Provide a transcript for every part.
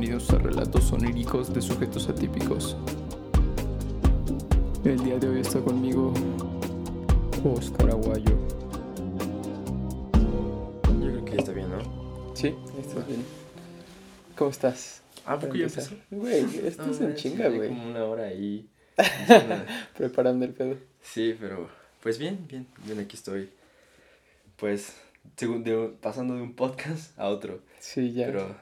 bienvenidos a Relatos Oníricos de Sujetos Atípicos. El día de hoy está conmigo Oscar Aguayo. Yo creo que ya está bien, ¿no? Sí, estás bien. ¿Cómo estás? Ah, ¿por qué ya Para empezó? Güey, esto No, es en chinga, güey. como una hora ahí. Preparando el pedo. sí, pero pues bien, bien, bien, aquí estoy. Pues según de- pasando de un podcast a otro, Sí, ya. pero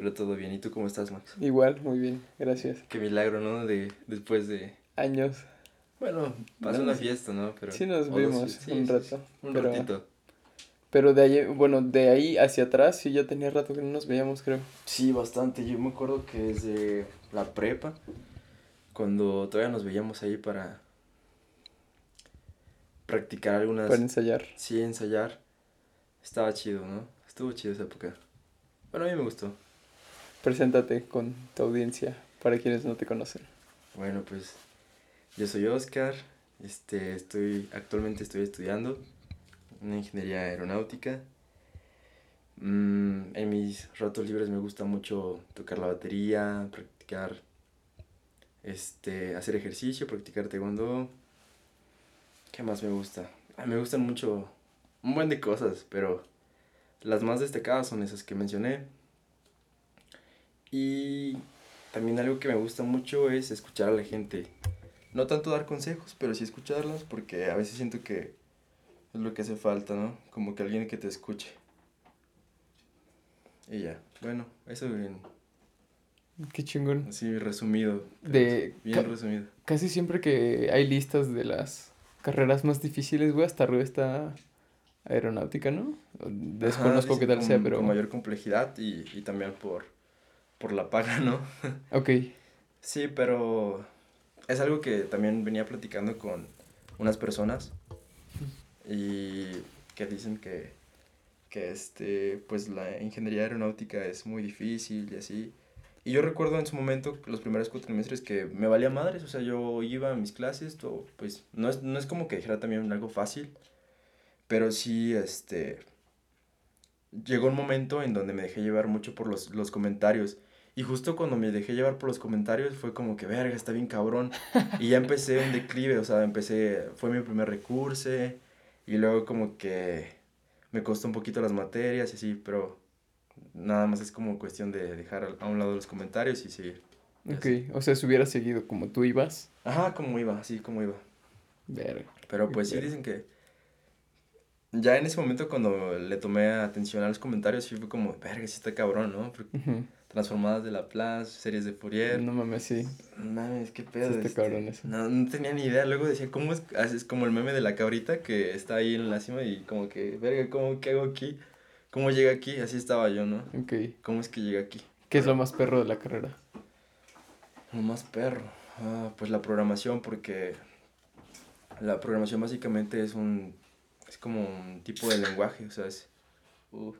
pero todo bien. ¿Y tú cómo estás, Max? Igual, muy bien, gracias. Qué milagro, ¿no? De después de Años. bueno, pasó No, una fiesta, ¿no? Pero Sí nos vimos sí, un rato, sí, un pero- ratito. Pero de ahí, bueno, de ahí hacia atrás sí ya tenía rato que no nos veíamos, creo. Sí, bastante. Yo me acuerdo que desde la prepa, cuando todavía nos veíamos ahí para practicar algunas... Para ensayar. Sí, ensayar. Estaba chido, ¿no? Estuvo chido esa época. Bueno, a mí me gustó. Preséntate con tu audiencia para quienes no te conocen. Bueno, pues yo soy Oscar. Este, estoy, actualmente estoy estudiando una ingeniería aeronáutica. Mm, en mis ratos libres me gusta mucho tocar la batería, practicar, este, hacer ejercicio, practicar taekwondo. ¿Qué más me gusta? Ah, me gustan mucho un buen de cosas, pero las más destacadas son esas que mencioné. Y también algo que me gusta mucho es escuchar a la gente. No tanto dar consejos, pero sí escucharlos porque a veces siento que es lo que hace falta, ¿no? Como que alguien que te escuche. Y ya, bueno, eso bien, Qué chingón. así resumido. De Bien resumido. casi siempre que hay listas de las carreras más difíciles, güey, hasta arriba está aeronáutica, ¿no? Desconozco Ajá, qué tal sea, pero... Con mayor complejidad y, y también por, por la paga, ¿no? Ok, Sí, pero es algo que también venía platicando con unas personas y que dicen que, que este, pues la ingeniería aeronáutica es muy difícil y así. Y yo recuerdo en su momento, los primeros cuatrimestres, que me valía madres, o sea, yo iba a mis clases, todo, pues no es, no es como que dijera también algo fácil, pero sí, este, llegó un momento en donde me dejé llevar mucho por los, los comentarios. Y justo cuando me dejé llevar por los comentarios fue como que, verga, está bien cabrón. Y ya empecé un declive, o sea, empecé, fue mi primer recurso. Y luego como que me costó un poquito las materias y así, pero nada más es como cuestión de dejar a- un lado los comentarios y seguir. Y ok. así. O sea, si hubiera seguido como tú ibas, Ajá, como iba, así como iba. verga. Pero pues sí Entiendo. dicen que ya en ese momento cuando le tomé atención a los comentarios sí fue como, verga, sí está cabrón, ¿no? Porque Ujú. Transformadas de Laplace, series de Fourier. No mames, sí. Mames, qué pedo. Sí este, cabrón eso. No, no tenía ni idea. Luego decía, ¿cómo es? ah, Es como el meme de la cabrita que está ahí en la cima y como que, verga, ¿cómo qué hago aquí? ¿Cómo llega aquí? Así estaba yo, ¿no? Ok. ¿Cómo es que llega aquí? ¿Qué es lo más perro de la carrera? Lo más perro. Ah, pues la programación, porque la programación básicamente es un. Es como un tipo de lenguaje, o sea, es. Uh,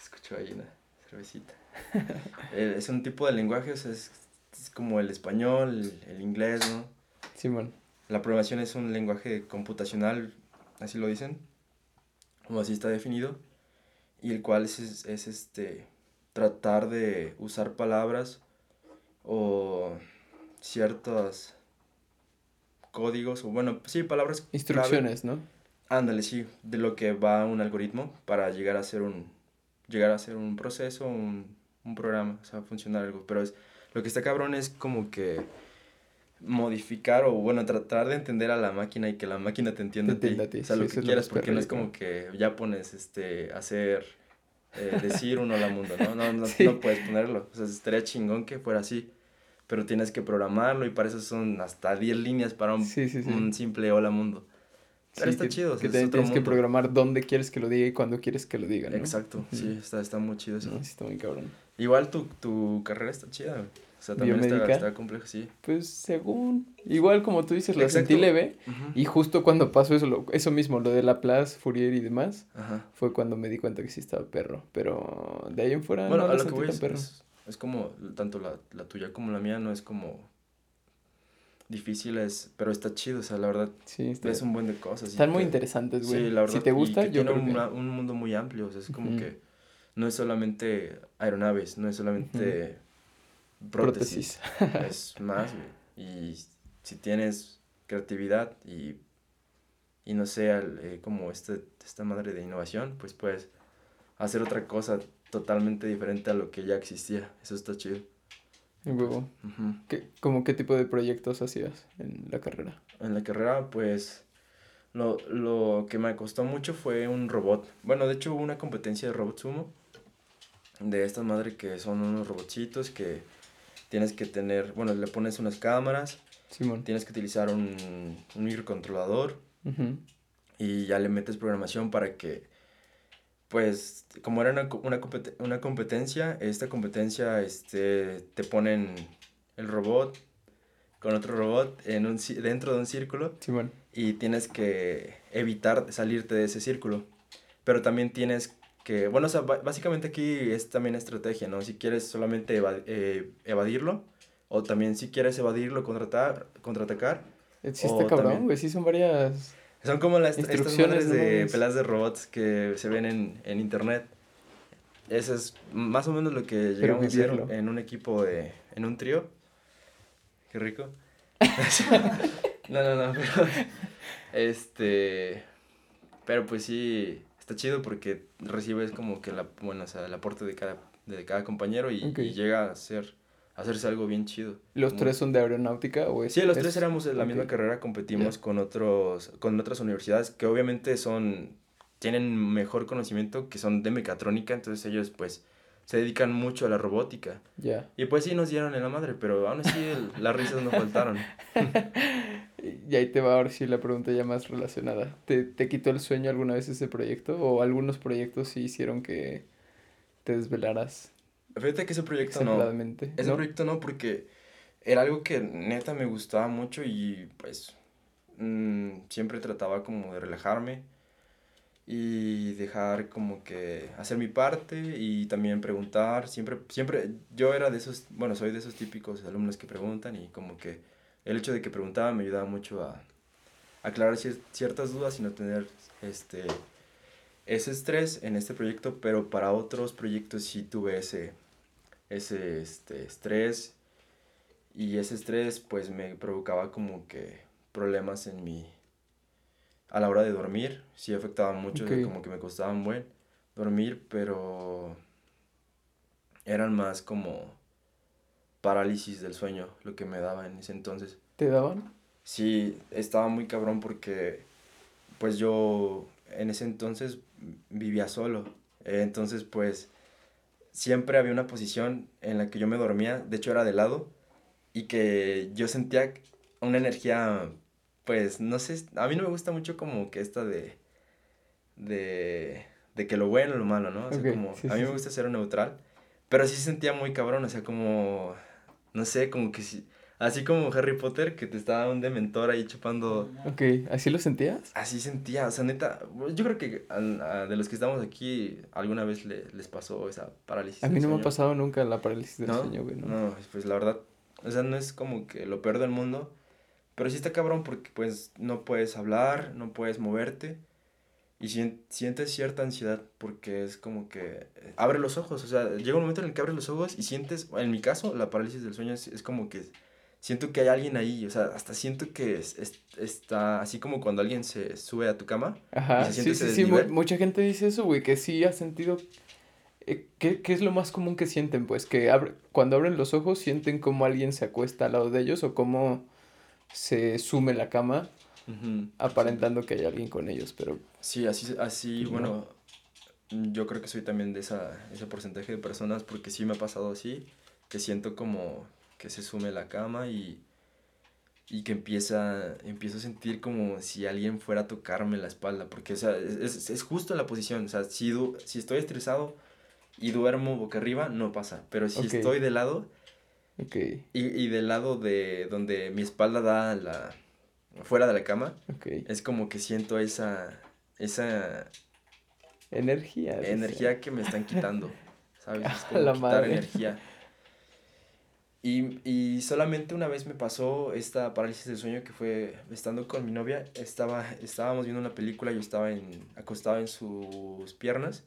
escucho ahí una cervecita. Eh, es un tipo de lenguaje, o sea, es, es como el español, el, el inglés, ¿no? Simón. La programación es un lenguaje computacional, así lo dicen, o así está definido, y el cual es, es, es, este, tratar de usar palabras o ciertos códigos, o bueno, sí, palabras clave. Instrucciones, ¿no? Ándale, sí, de lo que va un algoritmo para llegar a ser un, llegar a ser un proceso, un, un programa, o sea, funcionar algo. Pero es, lo que está cabrón es como que modificar o, bueno, tratar de entender a la máquina y que la máquina te entienda Te a ti. entienda a ti, O sea, sí, lo que es quieras, porque no es como que ya pones, este, hacer, eh, decir un hola mundo, ¿no? No, no, Sí. no puedes ponerlo. O sea, estaría chingón que fuera así. Pero tienes que programarlo y para eso son hasta 10 líneas para un, Sí, un simple hola mundo. Pero está que- chido, o Que sea, es también otro tienes que mundo. programar dónde quieres que lo diga y cuándo quieres que lo diga, ¿no? Exacto, sí, está, está muy chido eso. Está muy cabrón. Igual tu, tu carrera está chida, güey. O sea, también está, está complejo, sí. Pues según, igual como tú dices, la Exacto. sentí leve y justo cuando pasó eso, lo- eso mismo, lo de Laplace, Fourier y demás, Ajá. fue cuando me di cuenta que sí estaba perro, pero de ahí en fuera Bueno, no a lo que voy es, perro. es, es como, tanto la, la tuya como la mía no es como difícil, es, pero está chido, o sea, la verdad, Sí, está- es un buen de cosas. están muy que- interesantes, güey. Sí, la verdad. si te gusta, que yo tiene creo un, que... un mundo muy amplio, o sea, es como que no es solamente aeronaves, no es solamente prótesis, es más, güey. Y si tienes creatividad y, y no sé, eh, como este, esta madre de innovación, pues puedes hacer otra cosa totalmente diferente a lo que ya existía. Eso está chido. Y ¿qué, como qué tipo de proyectos hacías en la carrera? En la carrera, pues, lo, lo que me costó mucho fue un robot. Bueno, de hecho hubo una competencia de robot sumo. De esta madre que son unos robotcitos que tienes que tener, bueno, le pones unas cámaras. Simón. Tienes que utilizar un, un microcontrolador. Y ya le metes programación para que pues como era una, una, una competencia, esta competencia este, te ponen el robot con otro robot en un, dentro de un círculo y tienes que evitar salirte de ese círculo. Pero también tienes que, bueno, o sea, básicamente aquí es también estrategia, ¿no? Si quieres solamente eh, evadirlo o también si quieres evadirlo, contratar, contraatacar. Existe cabrón, güey, sí son varias son como las instrucciones de pelas de robots que se ven en, en internet. Eso es más o menos lo que llegamos a hacer en un equipo de... en un trío. Qué rico. no, no, no, pero... Este... Pero pues sí, está chido porque recibes como que la, bueno, o sea, el aporte de cada, de cada compañero y, y llega a ser hacerse algo bien chido. ¿Los tres son de aeronáutica o es, Sí, los tres éramos de la misma carrera, competimos con otros con otras universidades que obviamente son tienen mejor conocimiento que son de mecatrónica, entonces ellos pues se dedican mucho a la robótica. Ya. Y pues sí nos dieron en la madre, pero aún así las risas no faltaron. y ahí te va ahora sí la pregunta ya más relacionada. ¿Te, ¿Te quitó el sueño alguna vez ese proyecto? ¿O algunos proyectos sí hicieron que te desvelaras Fíjate que ese proyecto no. Ese proyecto no, porque era algo que neta me gustaba mucho y pues mm, siempre trataba como de relajarme y dejar como que hacer mi parte y también preguntar. Siempre, siempre, yo era de esos, bueno, soy de esos típicos alumnos que preguntan y como que el hecho de que preguntaba me ayudaba mucho a aclarar ciertas dudas y no tener este ese estrés en este proyecto, pero para otros proyectos sí tuve ese, ese este, estrés. Y ese estrés pues me provocaba como que problemas en mi a la hora de dormir. Sí afectaba mucho como que me costaba un buen dormir pero eran más como parálisis del sueño lo que me daba en ese entonces. Te daban sí estaba muy cabrón porque pues yo en ese entonces vivía solo. Entonces pues siempre había una posición en la que yo me dormía, de hecho era de lado, y que yo sentía una energía, pues, no sé, a mí no me gusta mucho como que esta de, de, de que lo bueno o lo malo, ¿no? O sea, como, a mí me gusta ser neutral, pero sí sentía muy cabrón, o sea, como, no sé, como que si Así como Harry Potter, que te estaba un dementor ahí chupando. Ok, ¿así lo sentías? Así sentía, o sea, neta. Yo creo que de los que estamos aquí, alguna vez les pasó esa parálisis. A mí no me ha pasado nunca la parálisis del sueño, güey. ¿no? no, pues la verdad, o sea, no es como que lo peor del mundo, pero sí está cabrón porque, pues, no puedes hablar, no puedes moverte y sientes cierta ansiedad porque es como que abre los ojos, o sea, llega un momento en el que abres los ojos y sientes, en mi caso, la parálisis del sueño es, es como que siento que hay alguien ahí, o sea, hasta siento que es, está así como cuando alguien se sube a tu cama. Ajá, y se siente sí, sí, sí, mucha gente dice eso, güey, que sí ha sentido... Eh, ¿qué, es lo más común que sienten? Pues que abre, cuando abren los ojos sienten como alguien se acuesta al lado de ellos o como se sume la cama aparentando que hay alguien con ellos, pero... Sí, así, así bueno, yo creo que soy también de esa, ese porcentaje de personas porque sí me ha pasado así, que siento como que se sume la cama y, y que empieza, empiezo a sentir como si alguien fuera a tocarme la espalda, porque o sea, es, es justo la posición, o sea, si, si estoy estresado y duermo boca arriba, no pasa, pero si estoy de lado okay. y, y del lado de donde mi espalda da la, fuera de la cama, es como que siento esa, esa energía. Energía que me están quitando, ¿sabes? Es como la quitar energía. Y, y, solamente una vez me pasó esta parálisis del sueño que fue estando con mi novia, estaba, estábamos viendo una película, yo estaba en, acostado en sus piernas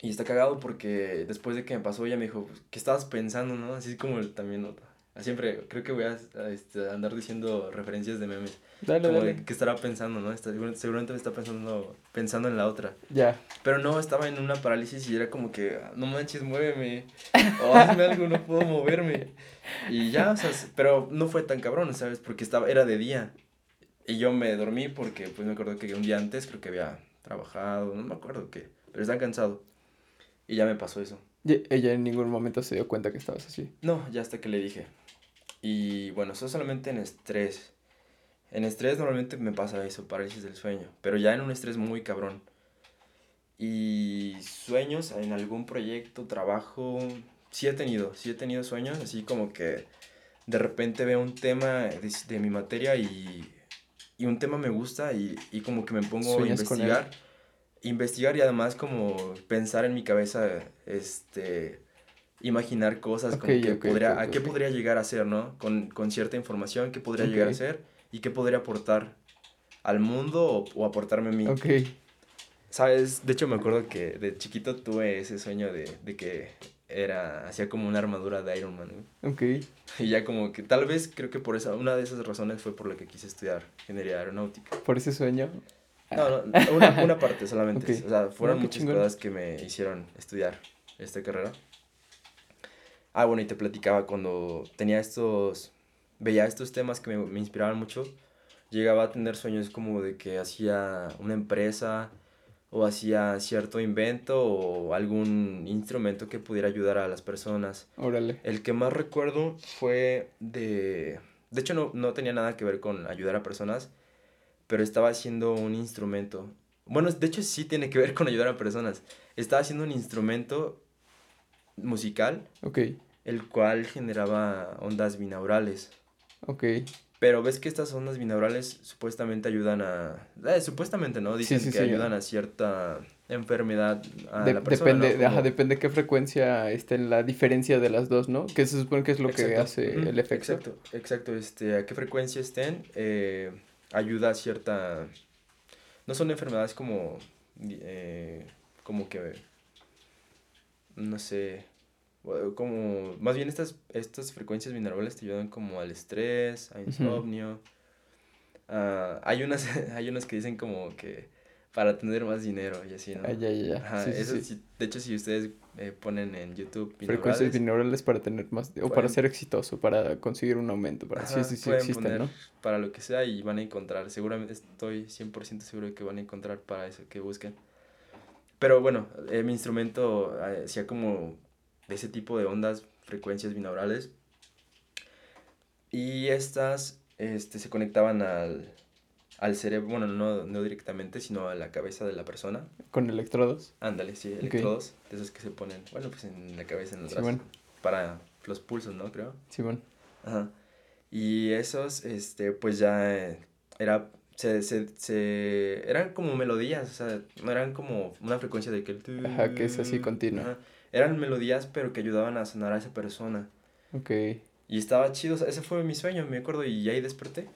Y está cagado porque después de que me pasó, ella me dijo, ¿qué estabas pensando, no? Así como también, siempre, creo que voy a, este, andar diciendo referencias de memes. Dale, como dale. ¿qué estará pensando, no? Está, seguramente me está pensando, pensando en la otra. Ya. Pero no, estaba en una parálisis y era como que, no manches, muéveme. O hazme algo, no puedo moverme. Y ya, o sea, pero no fue tan cabrón, ¿sabes? Porque estaba, era de día. Y yo me dormí porque, pues me acuerdo que un día antes creo que había trabajado, no me acuerdo qué, pero estaba cansado. Y ya me pasó eso. ¿Y ella en ningún momento se dio cuenta que estabas así? No, ya hasta que le dije. Y bueno, eso solamente en estrés. En estrés normalmente me pasa eso, parálisis del sueño, pero ya en un estrés muy cabrón. Y sueños en algún proyecto, trabajo, sí he tenido, sí he tenido sueños, así como que de repente veo un tema de, mi materia y, y, un tema me gusta y, y como que me pongo a investigar. Investigar y además como pensar en mi cabeza, este, imaginar cosas, como que podría, a qué podría llegar a ser, ¿no? Con, con cierta información, qué podría llegar a ser y qué podría aportar al mundo o, o aportarme a mí. Ok. ¿Sabes? De hecho, me acuerdo que de chiquito tuve ese sueño de, de que era, hacía como una armadura de Iron Man. Ok. Y ya como que tal vez creo que por esa, una de esas razones fue por la que quise estudiar ingeniería aeronáutica. ¿Por ese sueño? No, no una, una parte solamente. O sea, fueron muchas cosas que me hicieron estudiar esta carrera. Ah, bueno, y te platicaba cuando tenía estos, veía estos temas que me, me inspiraban mucho, llegaba a tener sueños como de que hacía una empresa o hacía cierto invento o algún instrumento que pudiera ayudar a las personas. Órale. El que más recuerdo fue de... De hecho, no, no tenía nada que ver con ayudar a personas, pero estaba haciendo un instrumento. Bueno, de hecho sí tiene que ver con ayudar a personas. Estaba haciendo un instrumento musical. Ok. El cual generaba ondas binaurales. Ok. Pero ves que estas ondas binaurales supuestamente ayudan a... Eh, supuestamente, ¿no? Dicen que ayudan a cierta enfermedad a la persona. Depende, ajá, depende qué frecuencia esté la diferencia de las dos, ¿no? Que se supone que es lo que hace el efecto. Exacto, exacto. Este, a qué frecuencia estén, eh, ayuda a cierta... No son enfermedades como... Eh, como que... No sé como, más bien estas, estas frecuencias binaurales te ayudan como al estrés, a insomnio. Uh, hay, unas, hay unas que dicen como que para tener más dinero y así, ¿no? Ah, ya, ya, ya. eso sí, de hecho, si ustedes eh, ponen en YouTube frecuencias binaurales para tener más, o para ser exitoso, para conseguir un aumento, para sí, sí, sí existen, ¿no? Para lo que sea y van a encontrar, seguramente estoy 100% seguro de que van a encontrar para eso que busquen. Pero bueno, eh, mi instrumento eh, hacía como ese tipo de ondas, frecuencias binaurales. Y estas este, se conectaban al, al cerebro, bueno, no, no directamente, sino a la cabeza de la persona. ¿Con electrodos? Ándale, sí, electrodos, de esos que se ponen, bueno, pues en la cabeza, en los brazos, para los pulsos, ¿no? Creo. Sí, bueno. Ajá. Y esos, este, pues ya era, se, se, se, eran como melodías, o sea, no eran como una frecuencia de que... Ajá, que es así continua eran melodías, pero que ayudaban a sanar a esa persona. Ok. Y estaba chido, ese fue mi sueño, me acuerdo, y ahí desperté.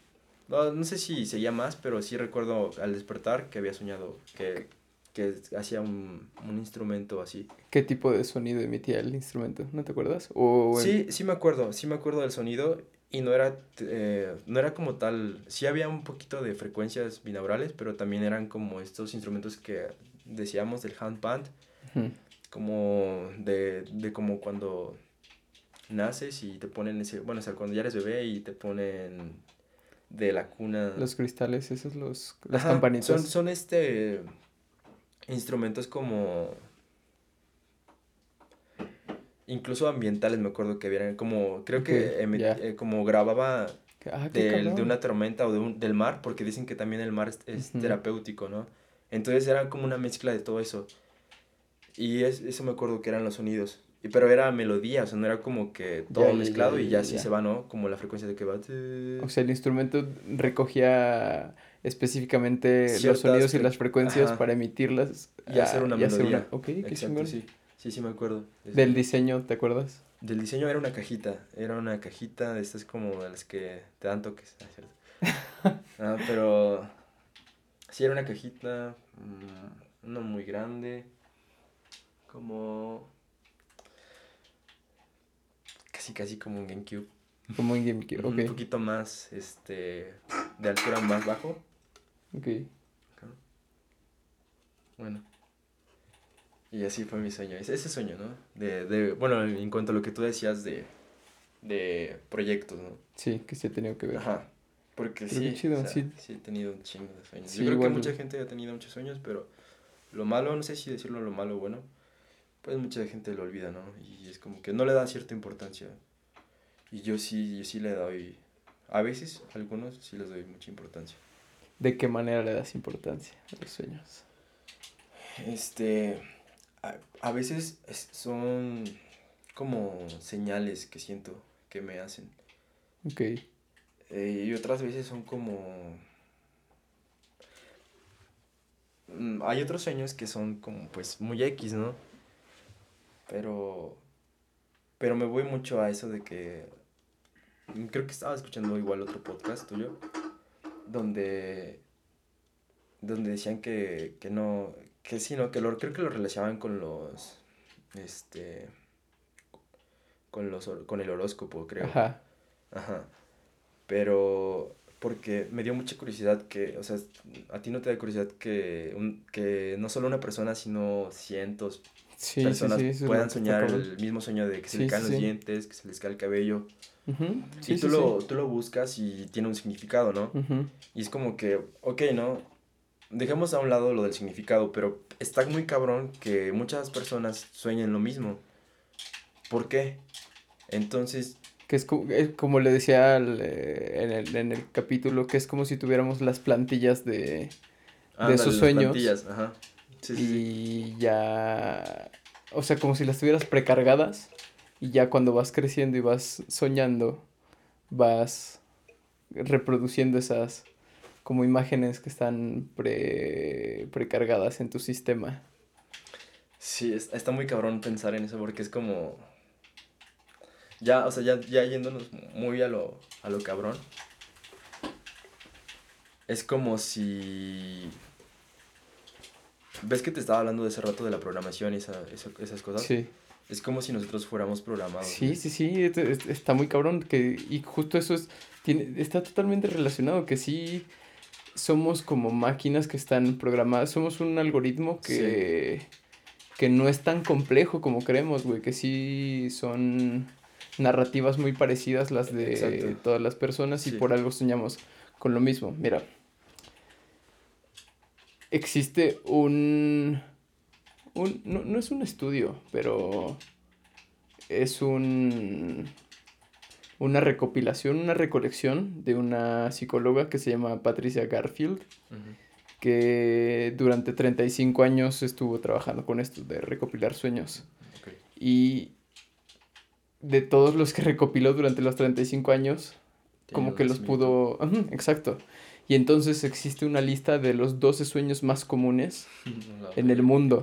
No, no sé si seguía más, pero sí recuerdo al despertar que había soñado que, que hacía un, un, instrumento así. ¿Qué tipo de sonido emitía el instrumento? ¿No te acuerdas? ¿O Sí, sí me acuerdo, sí me acuerdo del sonido y no era, eh, no era como tal, sí había un poquito de frecuencias binaurales, pero también eran como estos instrumentos que decíamos del handband como de, de como cuando naces y te ponen ese, bueno, o sea, cuando ya eres bebé y te ponen de la cuna. Los cristales, esos los, las campanitas. Son, son este instrumentos como incluso ambientales me acuerdo que vieran como creo que eh, como grababa ah, de, una tormenta o de un, del mar porque dicen que también el mar es, terapéutico no entonces era como una mezcla de todo eso y es, eso me acuerdo que eran los sonidos. Y, pero era melodía, o sea, no era como que todo mezclado y ya así se va, ¿no? Como la frecuencia de que va. O sea, el instrumento recogía específicamente los sonidos y las frecuencias para emitirlas. Y hacer una melodía. Ok, qué Exacto, sí. Sí, sí me acuerdo. Del diseño, ¿te acuerdas? Del diseño era una cajita, era una cajita de estas como de las que te dan toques, ah, ah, pero sí era una cajita, mm, no muy grande, como casi casi como un GameCube. Como un GameCube, ok. Un poquito más, este, de altura más bajo. Ok. Bueno. Y así fue mi sueño. Ese, ese sueño, ¿no? De, de, bueno, en cuanto a lo que tú decías de, de proyectos, ¿no? Sí, que se ha tenido que ver. Ajá. Porque sí, chido, o sea, sí. sí he tenido un chingo de sueños. Sí, Yo creo igual. que mucha gente ha tenido muchos sueños, pero lo malo, no sé si decirlo lo malo o bueno, pues mucha gente lo olvida, ¿no? Y es como que no le da cierta importancia. Y yo sí, yo sí le doy, a veces, a algunos sí les doy mucha importancia. ¿De qué manera le das importancia a los sueños? Este, a, a veces es- son como señales que siento que me hacen. Ok. Eh, y otras veces son como... Mm, Hay otros sueños que son como pues muy X, ¿no? Pero... Pero me voy mucho a eso de que... mm, Creo que estaba escuchando igual otro podcast tuyo. Donde... Donde decían que, que no... Que sí, ¿no? Que lo, creo que lo relacionaban con los... Este... Con los... Con el horóscopo, creo. Ajá. Ajá. Pero porque me dio mucha curiosidad que, o sea, a ti no te da curiosidad que, un, que no solo una persona, sino cientos Sí, personas sí, sí. puedan soñar el mismo sueño de que se Sí, le caen los dientes, que se les cae el cabello. Ujú, Sí, y tú, sí, lo, sí. tú lo buscas y tiene un significado, ¿no? Ujú. Y es como que, ok, ¿no? Dejemos a un lado lo del significado, pero está muy cabrón que muchas personas sueñen lo mismo. ¿Por qué? Entonces, Que es co- eh, como, le decía al, eh, en, el, en el capítulo, que es como si tuviéramos las plantillas de... ándale, sus las sueños. plantillas, ajá. Sí, sí, sí. y ya... O sea, como si las tuvieras precargadas y ya cuando vas creciendo y vas soñando, vas reproduciendo esas como imágenes que están pre, precargadas en tu sistema. Sí, es- está muy cabrón pensar en eso porque es como... Ya, o sea, ya, ya yéndonos muy a lo, a lo cabrón. Es como si... ¿Ves que te estaba hablando de ese rato de la programación y esa, esas cosas? Sí. Es como si nosotros fuéramos programados. Sí, sí, sí, es- es- está muy cabrón que y justo eso es tiene está totalmente relacionado que sí somos como máquinas que están programadas, somos un algoritmo que que no es tan complejo como creemos, güey, que sí son narrativas muy parecidas las de Exacto. todas las personas y por algo soñamos con lo mismo. Mira, existe un un, no, no es un estudio, pero es un, una recopilación, una recolección de una psicóloga que se llama Patricia Garfield, Ujú. que durante 35 años estuvo trabajando con esto de recopilar sueños. Y de todos los que recopiló durante los 35 años, como que los pudo... Exacto. Y entonces existe una lista de los 12 sueños más comunes. En el mundo.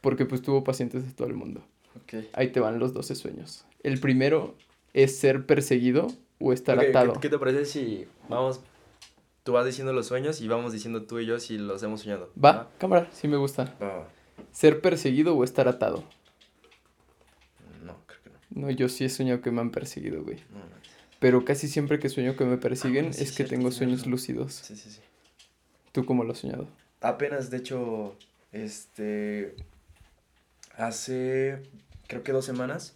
Porque pues tuvo pacientes de todo el mundo. Ahí te van los 12 sueños. El primero es ser perseguido o estar Ok, ¿qué- atado. ¿Qué, te parece si vamos... Tú vas diciendo los sueños y vamos diciendo tú y yo si los hemos soñado? Va, cámara, sí me gusta. Ser perseguido o estar atado. No, creo que no. No, yo sí he soñado que me han perseguido, güey. No, no. Pero casi siempre que sueño que me persiguen Ah, sí, es que tengo sueños lúcidos. Sí, sí, sí. ¿Tú cómo lo has soñado? Apenas, de hecho, este, hace, creo que dos semanas,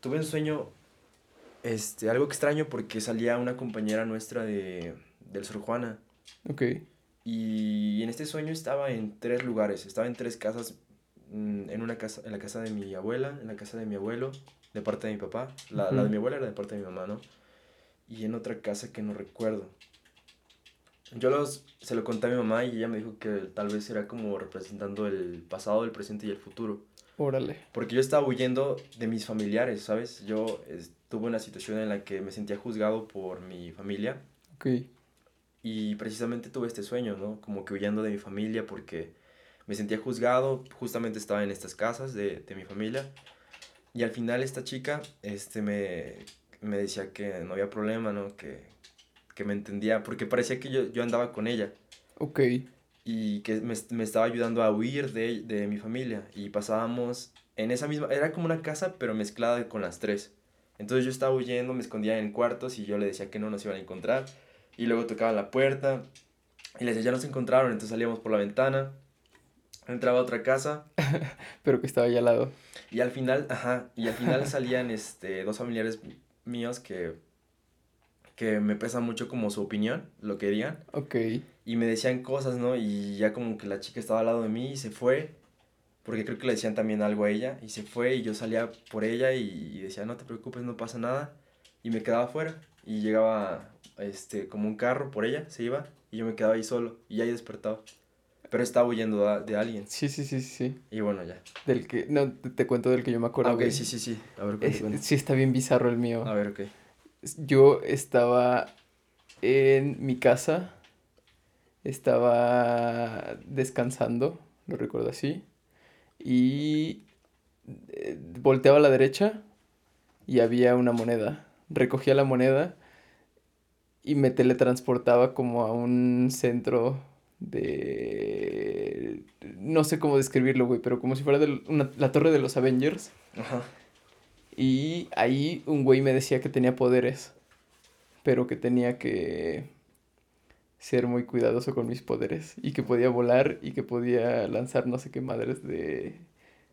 tuve un sueño, este, algo extraño porque salía una compañera nuestra de, del Sor Juana. Ok, Y en este sueño estaba en tres lugares, estaba en tres casas, mm, en una casa, en la casa de mi abuela, en la casa de mi abuelo, de parte de mi papá, la, la de mi abuela era de parte de mi mamá, ¿no? Y en otra casa que no recuerdo. Yo los, se lo conté a mi mamá y ella me dijo que tal vez era como representando el pasado, el presente y el futuro. órale. Porque yo estaba huyendo de mis familiares, ¿sabes? Yo estuve en una situación en la que me sentía juzgado por mi familia Ok, y precisamente tuve este sueño, ¿no? Como que huyendo de mi familia porque me sentía juzgado, justamente estaba en estas casas de, de mi familia. Y al final esta chica este, me, me decía que no había problema, ¿no? Que, que me entendía, porque parecía que yo, yo andaba con ella ok, y que me, me estaba ayudando a huir de, de mi familia. Y pasábamos en esa misma, era como una casa, pero mezclada con las tres. Entonces yo estaba huyendo, me escondía en cuartos y yo le decía que no nos iban a encontrar. Y luego tocaba la puerta y le decía, ya nos encontraron. Entonces salíamos por la ventana, entraba a otra casa. Pero que estaba allá al lado. Y al final, ajá, y al final salían este, dos familiares míos que, que me pesan mucho como su opinión, lo que digan. Ok. Y me decían cosas, ¿no? Y ya como que la chica estaba al lado de mí y se fue porque creo que le decían también algo a ella y se fue y yo salía por ella y, decía, no te preocupes, no pasa nada y me quedaba afuera y llegaba este como un carro por ella, se iba y yo me quedaba ahí solo y ahí despertaba. Pero estaba huyendo de, alguien. Sí, sí, sí, sí. Y bueno, ya. Del que, no, te, cuento del que yo me acuerdo. Ah, ok, sí, sí, sí. A ver, Sí, está bien bizarro el mío. A ver, ok. Yo estaba en mi casa, estaba descansando, lo recuerdo así y eh, volteaba a la derecha y había una moneda. Recogía la moneda y me teletransportaba como a un centro de... No sé cómo describirlo, güey, pero como si fuera de la torre de los Avengers. Ajá. Y ahí un güey me decía que tenía poderes, pero que tenía que ser muy cuidadoso con mis poderes y que podía volar y que podía lanzar no sé qué madres de,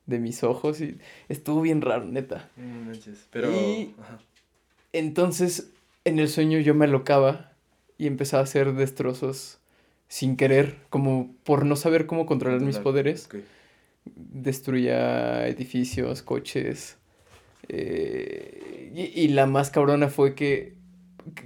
de mis ojos y estuvo bien raro, neta. pero... Y entonces en el sueño yo me alocaba y empezaba a hacer destrozos sin querer, como por no saber cómo controlar mis poderes. Destruía edificios, coches. Eh, y, y, la más cabrona fue que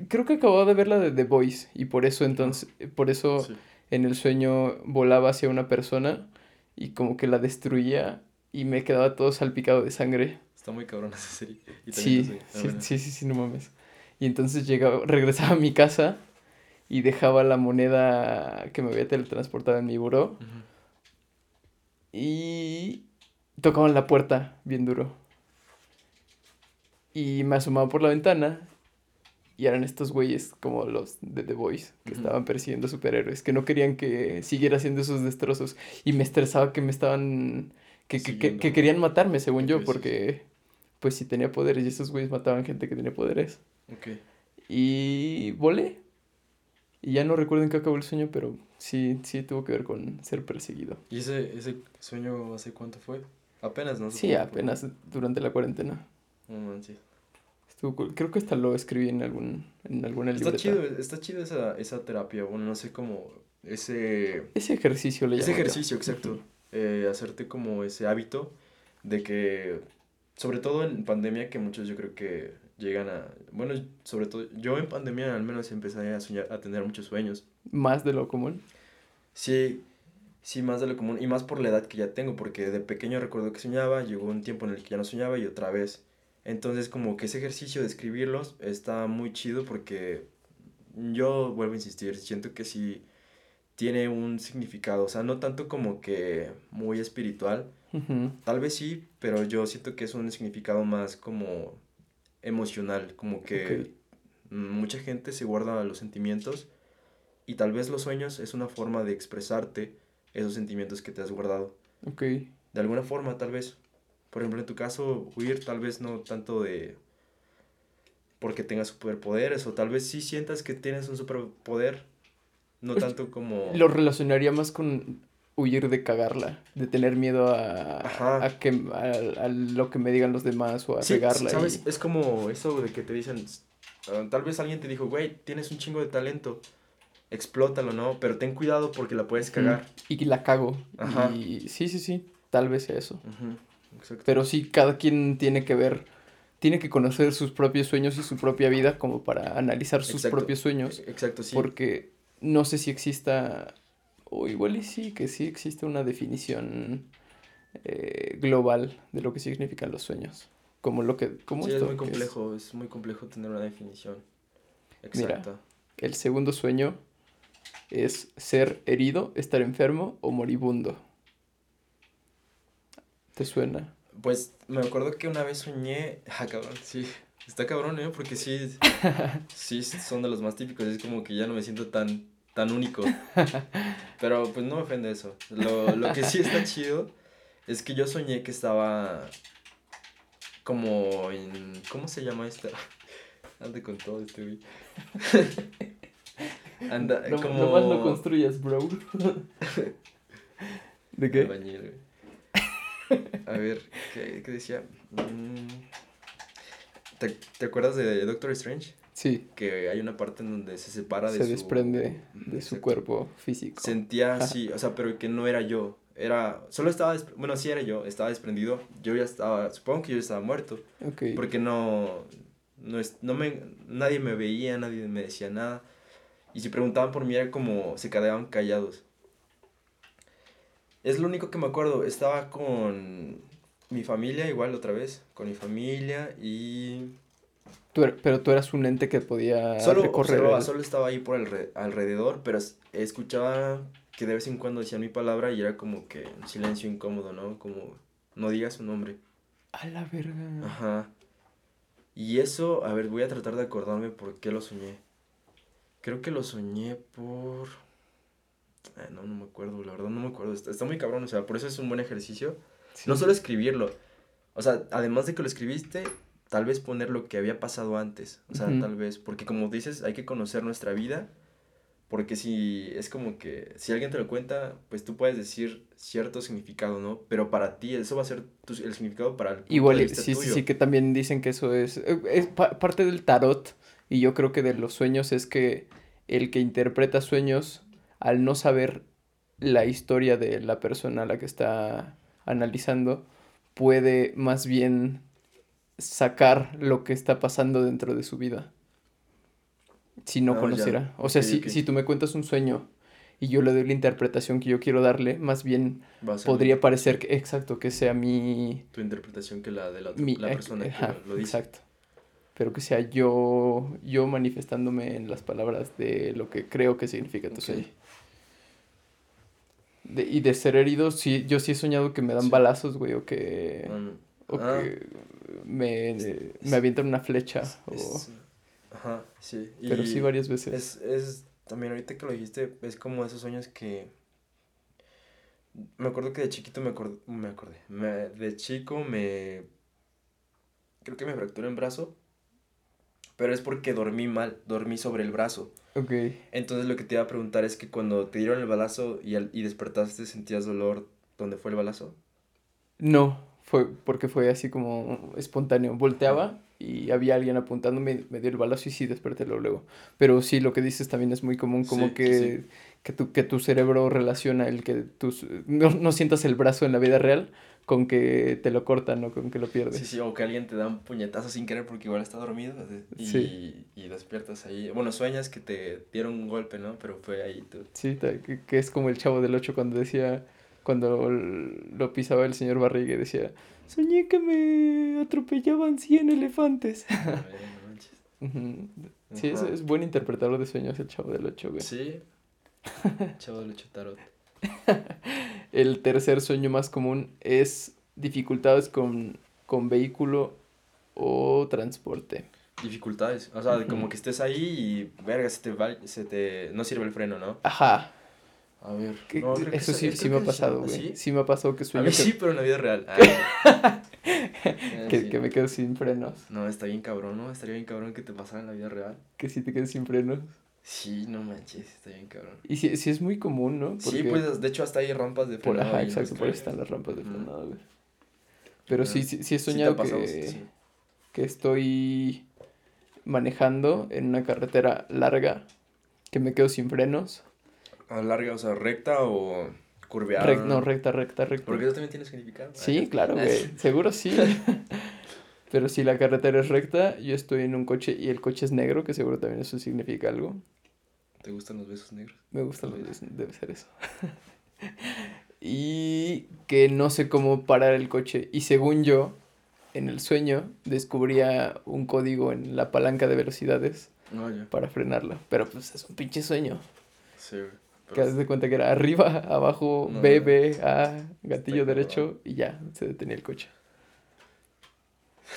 creo que acababa de ver la de The Voice y por eso entonces, por eso en el sueño volaba hacia una persona y como que la destruía y me quedaba todo salpicado de sangre. Está muy cabrón esa serie. sí, sí, sí, sí, sí, no mames. Y entonces llegaba, regresaba a mi casa y dejaba la moneda que me había teletransportado en mi buró. Y tocaban la puerta bien duro. Y me asomaba por la ventana y eran estos güeyes como los de The Voice, que estaban persiguiendo superhéroes, que no querían que siguiera haciendo esos destrozos. Y me estresaba que me estaban... Que, que, que, querían matarme, según yo, porque pues si tenía poderes y esos güeyes mataban gente que tenía poderes. Ok. Y volé. Y ya no recuerdo en qué acabó el sueño, pero sí, sí tuvo que ver con ser perseguido. ¿Y ese, ese sueño hace cuánto fue? Apenas, ¿no? Sí, apenas durante la cuarentena. No manches. Creo que hasta lo escribí en algún en alguna está Chido, está chido esa, esa terapia, bueno, no sé cómo, ese... Ese ejercicio le Ese ejercicio, exacto. Eh, hacerte como ese hábito de que, sobre todo en pandemia, que muchos yo creo que llegan a... Bueno, sobre todo, yo en pandemia al menos empecé a soñar, a tener muchos sueños. ¿Más de lo común? Sí, sí, más de lo común. Y más por la edad que ya tengo, porque de pequeño recuerdo que soñaba, llegó un tiempo en el que ya no soñaba y otra vez entonces como que ese ejercicio de escribirlos está muy chido porque yo vuelvo a insistir, siento que sí tiene un significado, o sea, no tanto como que muy espiritual, tal vez sí, pero yo siento que es un significado más como emocional, como que mucha gente se guarda los sentimientos y tal vez los sueños es una forma de expresarte esos sentimientos que te has guardado. Ok. De alguna forma, tal vez por ejemplo, en tu caso, huir tal vez no tanto de porque tengas superpoderes o tal vez sí sientas que tienes un superpoder, no tanto como... Lo relacionaría más con huir de cagarla, de tener miedo a, a que, a, lo que me digan los demás o a sí, ¿sabes? Es como eso de que te dicen, ah, tal vez alguien te dijo, güey, tienes un chingo de talento, explótalo, ¿no? Pero ten cuidado porque la puedes cagar. Y la cago. Ajá. Y sí, sí, sí, tal vez sea eso. Pero sí, cada quien tiene que ver, tiene que conocer sus propios sueños y su propia vida como para analizar sus propios sueños. E-, exacto, sí. Porque no sé si exista, o igual y sí, que sí existe una definición eh, global de lo que significan los sueños. Como lo que, como sí, es muy complejo, es... muy complejo tener una definición exacta. Mira, el segundo sueño es ser herido, estar enfermo o moribundo. ¿Te suena? Pues me acuerdo que una vez soñé. Ah, cabrón, sí. Está cabrón, ¿eh? Porque sí. Sí, son de los más típicos. Es como que ya no me siento tan, tan único. Pero pues no me ofende eso. Lo, lo que sí está chido es que yo soñé que estaba como en... ¿Cómo se llama esta? Ande con todo este güey. Anda, no, como... Nomás no construyas, bro. ¿De qué? A ver, ¿qué, qué decía? Mm, ¿Te, ¿Te, acuerdas de Doctor Strange? Sí. Que hay una parte en donde se separa de se su... Se desprende de su cuerpo físico. Sentía así, o sea, pero que no era yo. Era, solo estaba, bueno, sí era yo, estaba desprendido. Yo ya estaba, supongo que yo estaba muerto. Ok. Porque no, no, es, no me, nadie me veía, nadie me decía nada. Y si preguntaban por mí era como, se quedaban callados. Es lo único que me acuerdo. Estaba con mi familia igual otra vez, con mi familia y Er, pero tú eras un ente que podía solo recorrer. Solo estaba ahí por el alrededor, pero escuchaba que de vez en cuando decían mi palabra y era como que un silencio incómodo, ¿no? Como, no digas su nombre. A la verga. Ajá. Y eso, a ver, voy a tratar de acordarme por qué lo soñé. Creo que lo soñé por... no, no me acuerdo, la verdad no me acuerdo. Está, muy cabrón, o sea, por eso es un buen ejercicio. No solo escribirlo. O sea, además de que lo escribiste, tal vez poner lo que había pasado antes, o sea, tal vez, porque como dices, hay que conocer nuestra vida, porque si es como que, si alguien te lo cuenta, pues tú puedes decir cierto significado, ¿no? Pero para ti eso va a ser el significado para el... Igual, sí, sí, sí, que también dicen que eso es, eh, es parte del tarot, y yo creo que de los sueños es que el que interpreta sueños, al no saber la historia de la persona a la que está analizando, puede más bien sacar lo que está pasando dentro de su vida. Si no ah, conociera. O sea, si, si tú me cuentas un sueño y yo le doy la interpretación que yo quiero darle, más bien podría parecer que, exacto, que sea mi... Tu interpretación que la de la, la persona que lo dice. Exacto. Pero que sea yo, yo manifestándome en las palabras de lo que creo que significa tu sueño. Y de ser herido, sí, yo sí he soñado que me dan balazos, güey, o que... O ah. que me, me avientan una flecha. ajá, sí. Pero sí varias veces. Es, es, también ahorita que lo dijiste, es como esos sueños que... Me acuerdo que de chiquito me, acordé, me acordé. de chico me... Creo que me fracturé en brazo. Pero es porque dormí mal, dormí sobre el brazo. Ok. Entonces lo que te iba a preguntar es que cuando te dieron el balazo y, al, y despertaste, ¿sentías dolor donde fue el balazo? No, fue porque fue así como espontáneo. Volteaba y había alguien apuntándome, me dio el balazo y sí desperté luego. Pero sí, lo que dices también es muy común, como que, Que, tu, que tu cerebro relaciona el que tú no, no, sientas el brazo en la vida real con que te lo cortan o con que lo pierdes. Sí, sí, o que alguien te da un puñetazo sin querer porque igual está dormido y, y despiertas ahí. Bueno, sueñas que te dieron un golpe, ¿no? Pero fue ahí tú. Sí, que, que es como el chavo del 8 cuando decía cuando lo pisaba el señor Barriga y decía, soñé que me atropellaban 100 elefantes. sí, es, es, buen interpretador de sueños el chavo del 8, güey. Sí. chavo del 8 tarot. el tercer sueño más común es dificultades con, con vehículo o transporte. Dificultades, o sea, como que estés ahí y verga, se te, va, se te no sirve el freno, ¿no? Ajá. A ver. eso sí, sí me ha pasado, güey. ¿Sí? me ha pasado que sueño. A mí sí, pero en la vida real. que, que, me quedo sin frenos. No, está bien cabrón, ¿no? Estaría bien cabrón que te pasara en la vida real. Que sí te quedes sin frenos. Sí, no manches, está bien cabrón. Y sí, sí es muy común, ¿no? Sí, pues de hecho hasta hay rampas de frenado. Por, ajá, exacto, por ahí están las rampas de frenado, güey. Pero sí, sí, sí he soñado que, que estoy manejando en una carretera larga, que me quedo sin frenos a larga, o sea, recta o curveada. no, recta, recta, recta. Porque eso también tiene significado. Sí, claro, güey. Seguro sí. Pero si la carretera es recta, yo estoy en un coche y el coche es negro, que seguro también eso significa algo. ¿Te gustan los besos negros? Me gustan los besos, debe ser eso. y que no sé cómo parar el coche. Y según yo, en el sueño, descubría un código en la palanca de velocidades ah, para frenarla. Pero pues es un pinche sueño. Sí, güey. Que haces de cuenta que era arriba, abajo, B, B, A, gatillo derecho y ya, se detenía el coche.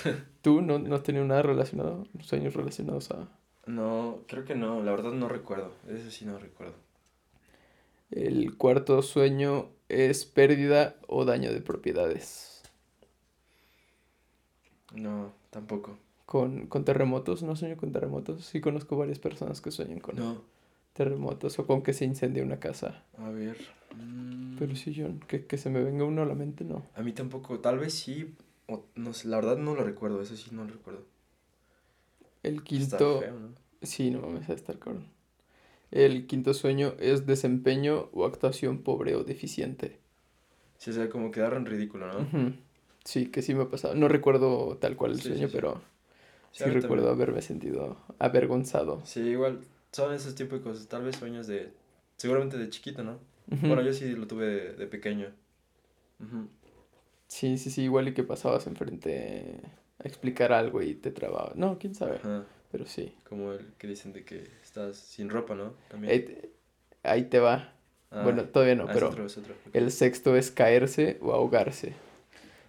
¿Tú no, no has tenido nada relacionado, sueños relacionados a...? No, creo que no, la verdad no recuerdo, eso sí no recuerdo. El cuarto sueño es pérdida o daño de propiedades. No, tampoco. Con, con terremotos, no sueño con terremotos. Sí conozco varias personas que sueñan con No. terremotos o con que se incendia una casa. A ver. mm, Pero sí, yo, que, que se me venga uno a la mente, no. A mí tampoco. Tal vez sí. O, no sé, la verdad no lo recuerdo. Eso sí no lo recuerdo. El quinto... feo, ¿no? Sí, no mames, a estar cabrón. El quinto sueño es desempeño o actuación pobre o deficiente. Sí, o sea, como quedar en ridículo, ¿no? Sí, que sí me ha pasado. No recuerdo tal cual el Sí, sueño, sí. pero sí recuerdo también. haberme sentido avergonzado. Sí, igual. Son esos tipos de cosas. Tal vez sueños de. Seguramente de chiquito, ¿no? Bueno, yo sí lo tuve de, de pequeño. Sí, sí, sí, igual y que pasabas enfrente explicar algo y te trababa. No, quién sabe, Ajá. pero sí. Como el que dicen de que estás sin ropa, ¿no? También. Ahí te, ahí te va. Ah, Bueno, todavía no, ah, es pero otro, es otro. ok. el sexto es caerse o ahogarse,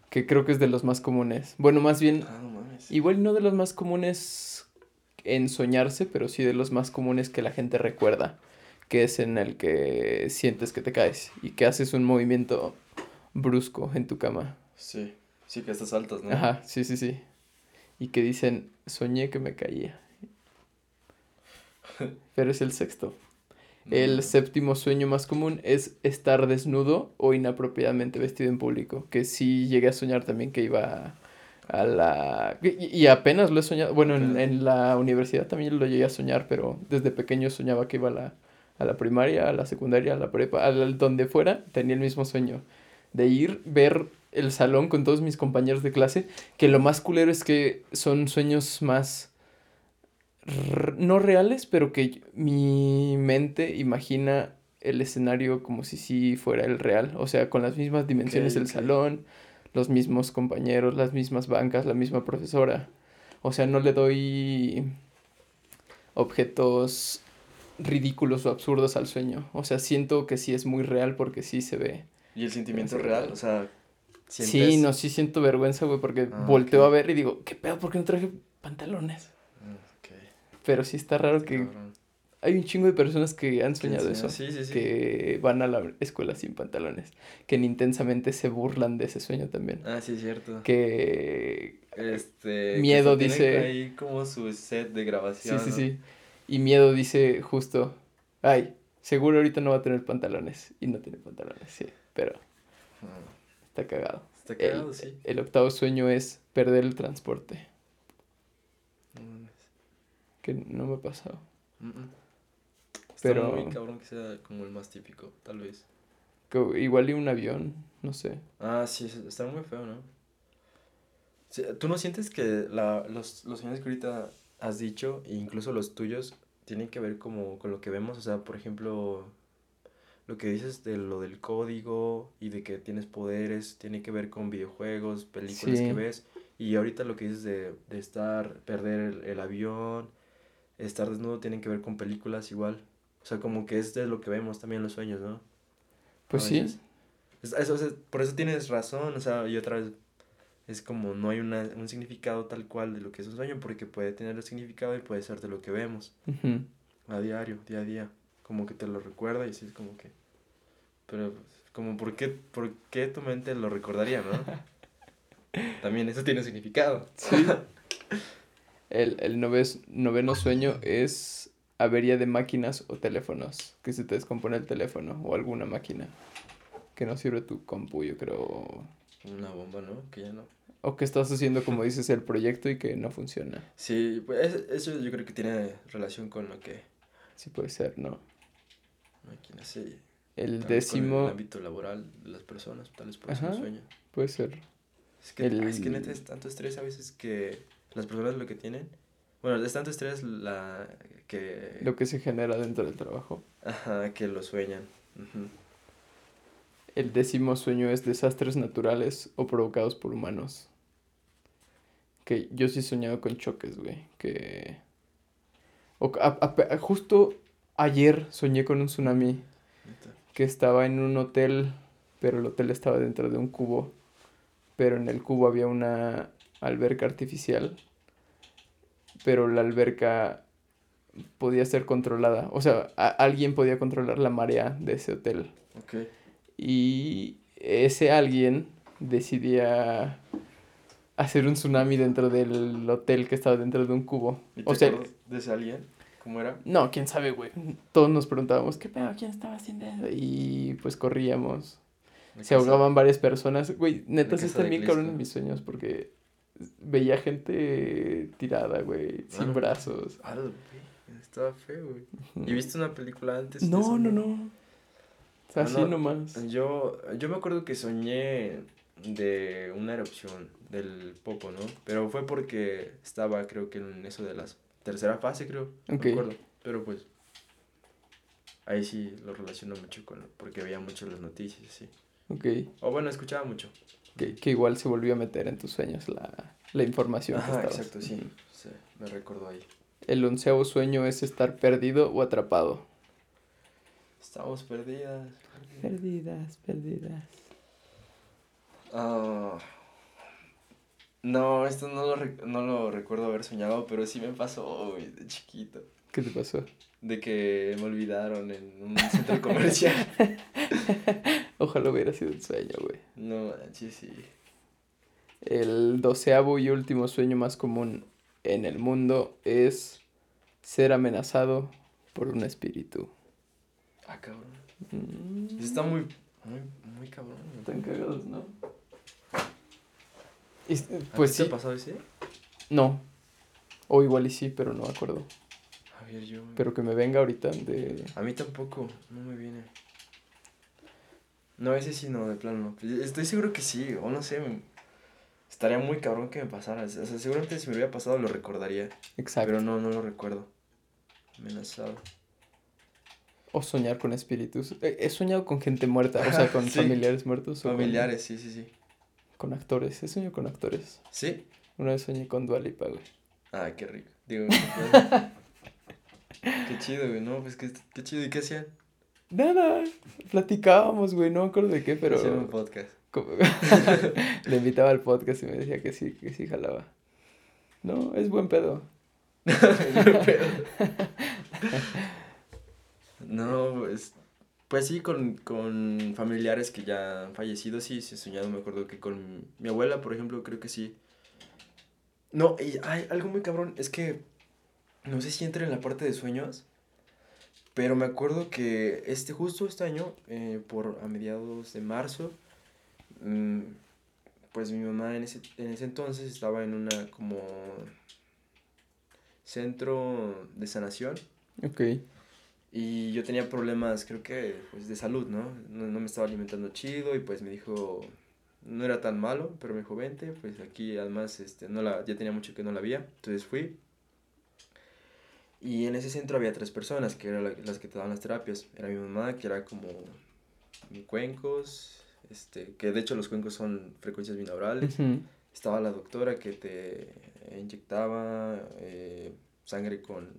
que creo que es de los más comunes. Bueno, más bien, Ah, no igual no de los más comunes en soñarse, pero sí de los más comunes que la gente recuerda, que es en el que sientes que te caes y que haces un movimiento brusco en tu cama. Sí. Sí, que estás altas, ¿no? Ajá, sí, sí, sí. Y que dicen, soñé que me caía. Pero es el sexto. El séptimo sueño más común es estar desnudo o inapropiadamente vestido en público. Que sí llegué a soñar también que iba a la... Y, y apenas lo he soñado. Bueno, en, en la universidad también lo llegué a soñar, pero desde pequeño soñaba que iba a la, a la primaria, a la secundaria, a la prepa, al donde fuera, tenía el mismo sueño. De ir, ver el salón con todos mis compañeros de clase, que lo más culero es que son sueños más no reales, pero que mi mente imagina el escenario como si sí fuera el real, o sea, con las mismas dimensiones del salón, los mismos compañeros, las mismas bancas, la misma profesora. O sea, no le doy objetos ridículos o absurdos al sueño. O sea, siento que sí es muy real porque sí se ve. ¿Y el sentimiento real. O sea, Sí, no, sí siento vergüenza, güey, porque Ah, volteo a ver y digo, ¿qué pedo? ¿Por qué no traje pantalones? Pero sí está raro que Cabrón. hay un chingo de personas que han soñado eso. Sí, sí, sí. Que van a la escuela sin pantalones. Que intensamente se burlan de ese sueño también. Ah, sí, es cierto. Que... Este... Miedo dice- Ahí como su set de Sí, grabación, sí, ¿no? sí. Y Miedo dice justo, ay, seguro ahorita no va a tener pantalones. Y no tiene pantalones, sí. Pero Ah, está cagado. Está El, cagado, sí. el octavo sueño es perder el transporte. No mames. Que no me ha pasado. Mm. Está Pero- muy cabrón que sea como el más típico, tal vez. Que igual y un avión, no sé. Ah, sí, es- está muy feo, ¿no? Sí, ¿Tú no sientes que la, los, los sueños que ahorita has dicho, e incluso los tuyos, tienen que ver como con lo que vemos? O sea, por ejemplo, lo que dices de lo del código y de que tienes poderes, tiene que ver con videojuegos, películas Sí. que ves. Y ahorita lo que dices de, de estar, perder el, el avión, estar desnudo, tienen que ver con películas igual. O sea, como que es de lo que vemos también los sueños, ¿no? Pues sí. Es- eso, sea, por eso tienes razón, o sea, y otra vez es como no hay una, un significado tal cual de lo que es un sueño, porque puede tener el significado y puede ser de lo que vemos Ujú. a diario, día a día, como que te lo recuerda y sí es como que, pero como por qué, por qué tu mente lo recordaría, ¿no? También eso tiene significado. Sí. El, el noves- noveno sueño es avería de máquinas o teléfonos. Que se te descompone el teléfono o alguna máquina. Que no sirve tu compu, yo creo. Una bomba, ¿no? Que ya no. O que estás haciendo, como dices, el proyecto y que no funciona. Sí, pues es- eso yo creo que tiene relación con lo que Sí puede ser, ¿no? Máquinas, sí. El También con décimo el ámbito laboral de las personas, tal vez por eso Ajá. no sueñan. puede ser. Es que, El- es que neta es tanto estrés a veces que las personas lo que tienen. Bueno, es tanto estrés la que. Lo que se genera dentro del trabajo. Ajá, que lo sueñan. El décimo sueño es desastres naturales o provocados por humanos. Que yo sí he soñado con choques, güey. Que... o- a- a- justo ayer soñé con un tsunami que estaba en un hotel, pero el hotel estaba dentro de un cubo. Pero en el cubo había una alberca artificial. Pero la alberca podía ser controlada. O sea, alguien podía controlar la marea de ese hotel. Ok. Y ese alguien decidía hacer un tsunami dentro del hotel que estaba dentro de un cubo. ¿Y O sea, de ese alguien? ¿Cómo era? no, quién sabe, güey. Todos nos preguntábamos, ¿qué pedo? ¿Quién estaba haciendo eso? Y pues corríamos. Se ahogaban varias personas. Güey, neta, sí están bien cabrón en mis sueños porque veía gente tirada, güey, sin Ah. brazos. Ah, estaba feo, güey. ¿Y viste una película antes? No, eso, no, no. O sea, Ah, así no. nomás. Yo, yo me acuerdo que soñé de una erupción del Popo, ¿no? Pero fue porque estaba, creo que en eso de la tercera fase, creo. No Ok. me acuerdo. Pero pues, ahí sí lo relaciono mucho con, porque veía mucho las noticias, sí. Ok. O bueno, escuchaba mucho. Que, que igual se volvió a meter en tus sueños la, la información que Ajá, estabas. exacto, sí. Sí. Me recordó ahí. El onceavo sueño es estar perdido o atrapado. Estamos perdidas. Perdidas, perdidas. Ah, no, esto no lo, no lo recuerdo haber soñado, pero sí me pasó, güey, de chiquito. ¿Qué te pasó? De que me olvidaron en un centro comercial. Ojalá hubiera sido un sueño, güey. No, sí, sí. El doceavo y último sueño más común en el mundo es ser amenazado por un espíritu. Ah, cabrón. Mm, Está muy, muy, muy cabrón. Están cagados, ¿no? Y, ¿A pues ti te sí, ha pasado ese? no. O igual y sí, pero no me acuerdo. A ver, yo... Pero que me venga ahorita de... A mí tampoco, no me viene. No, ese sí no, de plano no. Estoy seguro que sí, o no sé. me- Estaría muy cabrón que me pasara. O sea, seguramente si me hubiera pasado lo recordaría. Exacto. Pero no, no lo recuerdo. Amenazado. O soñar con espíritus. He he soñado con gente muerta, o sea, con Sí. familiares muertos. o con- Familiares, sí, sí, sí. Con, actores. He soñado con actores. ¿Sí? Una vez soñé con Dualipa, güey. Ah, qué rico. Digo, qué chido, güey. No, pues qué, qué chido. ¿Y qué hacían? Nada, platicábamos, güey, no me acuerdo de qué, pero... Hacían un podcast. Le invitaba al podcast y me decía que sí, que sí jalaba. No, es buen pedo. No, pues, pues sí, con, con familiares que ya han fallecido, sí, sí he soñado. Me acuerdo que con mi abuela, por ejemplo, creo que sí. No, y hay algo muy cabrón, es que no sé si entra en la parte de sueños, pero me acuerdo que este, justo este año, eh, por a mediados de marzo, mm, pues mi mamá en ese, en ese entonces estaba en una como centro de sanación. Ok, Y yo tenía problemas, creo que, pues, de salud, ¿no? ¿no? no me estaba alimentando chido y pues me dijo, no era tan malo, pero me dijo, vente, pues aquí además, este, no la, ya tenía mucho que no la había, entonces fui. Y en ese centro había tres personas que eran la- las que te daban las terapias. Era mi mamá, que era como cuencos, este, que de hecho los cuencos son frecuencias binaurales. Ujú, Estaba la doctora que te inyectaba eh, sangre con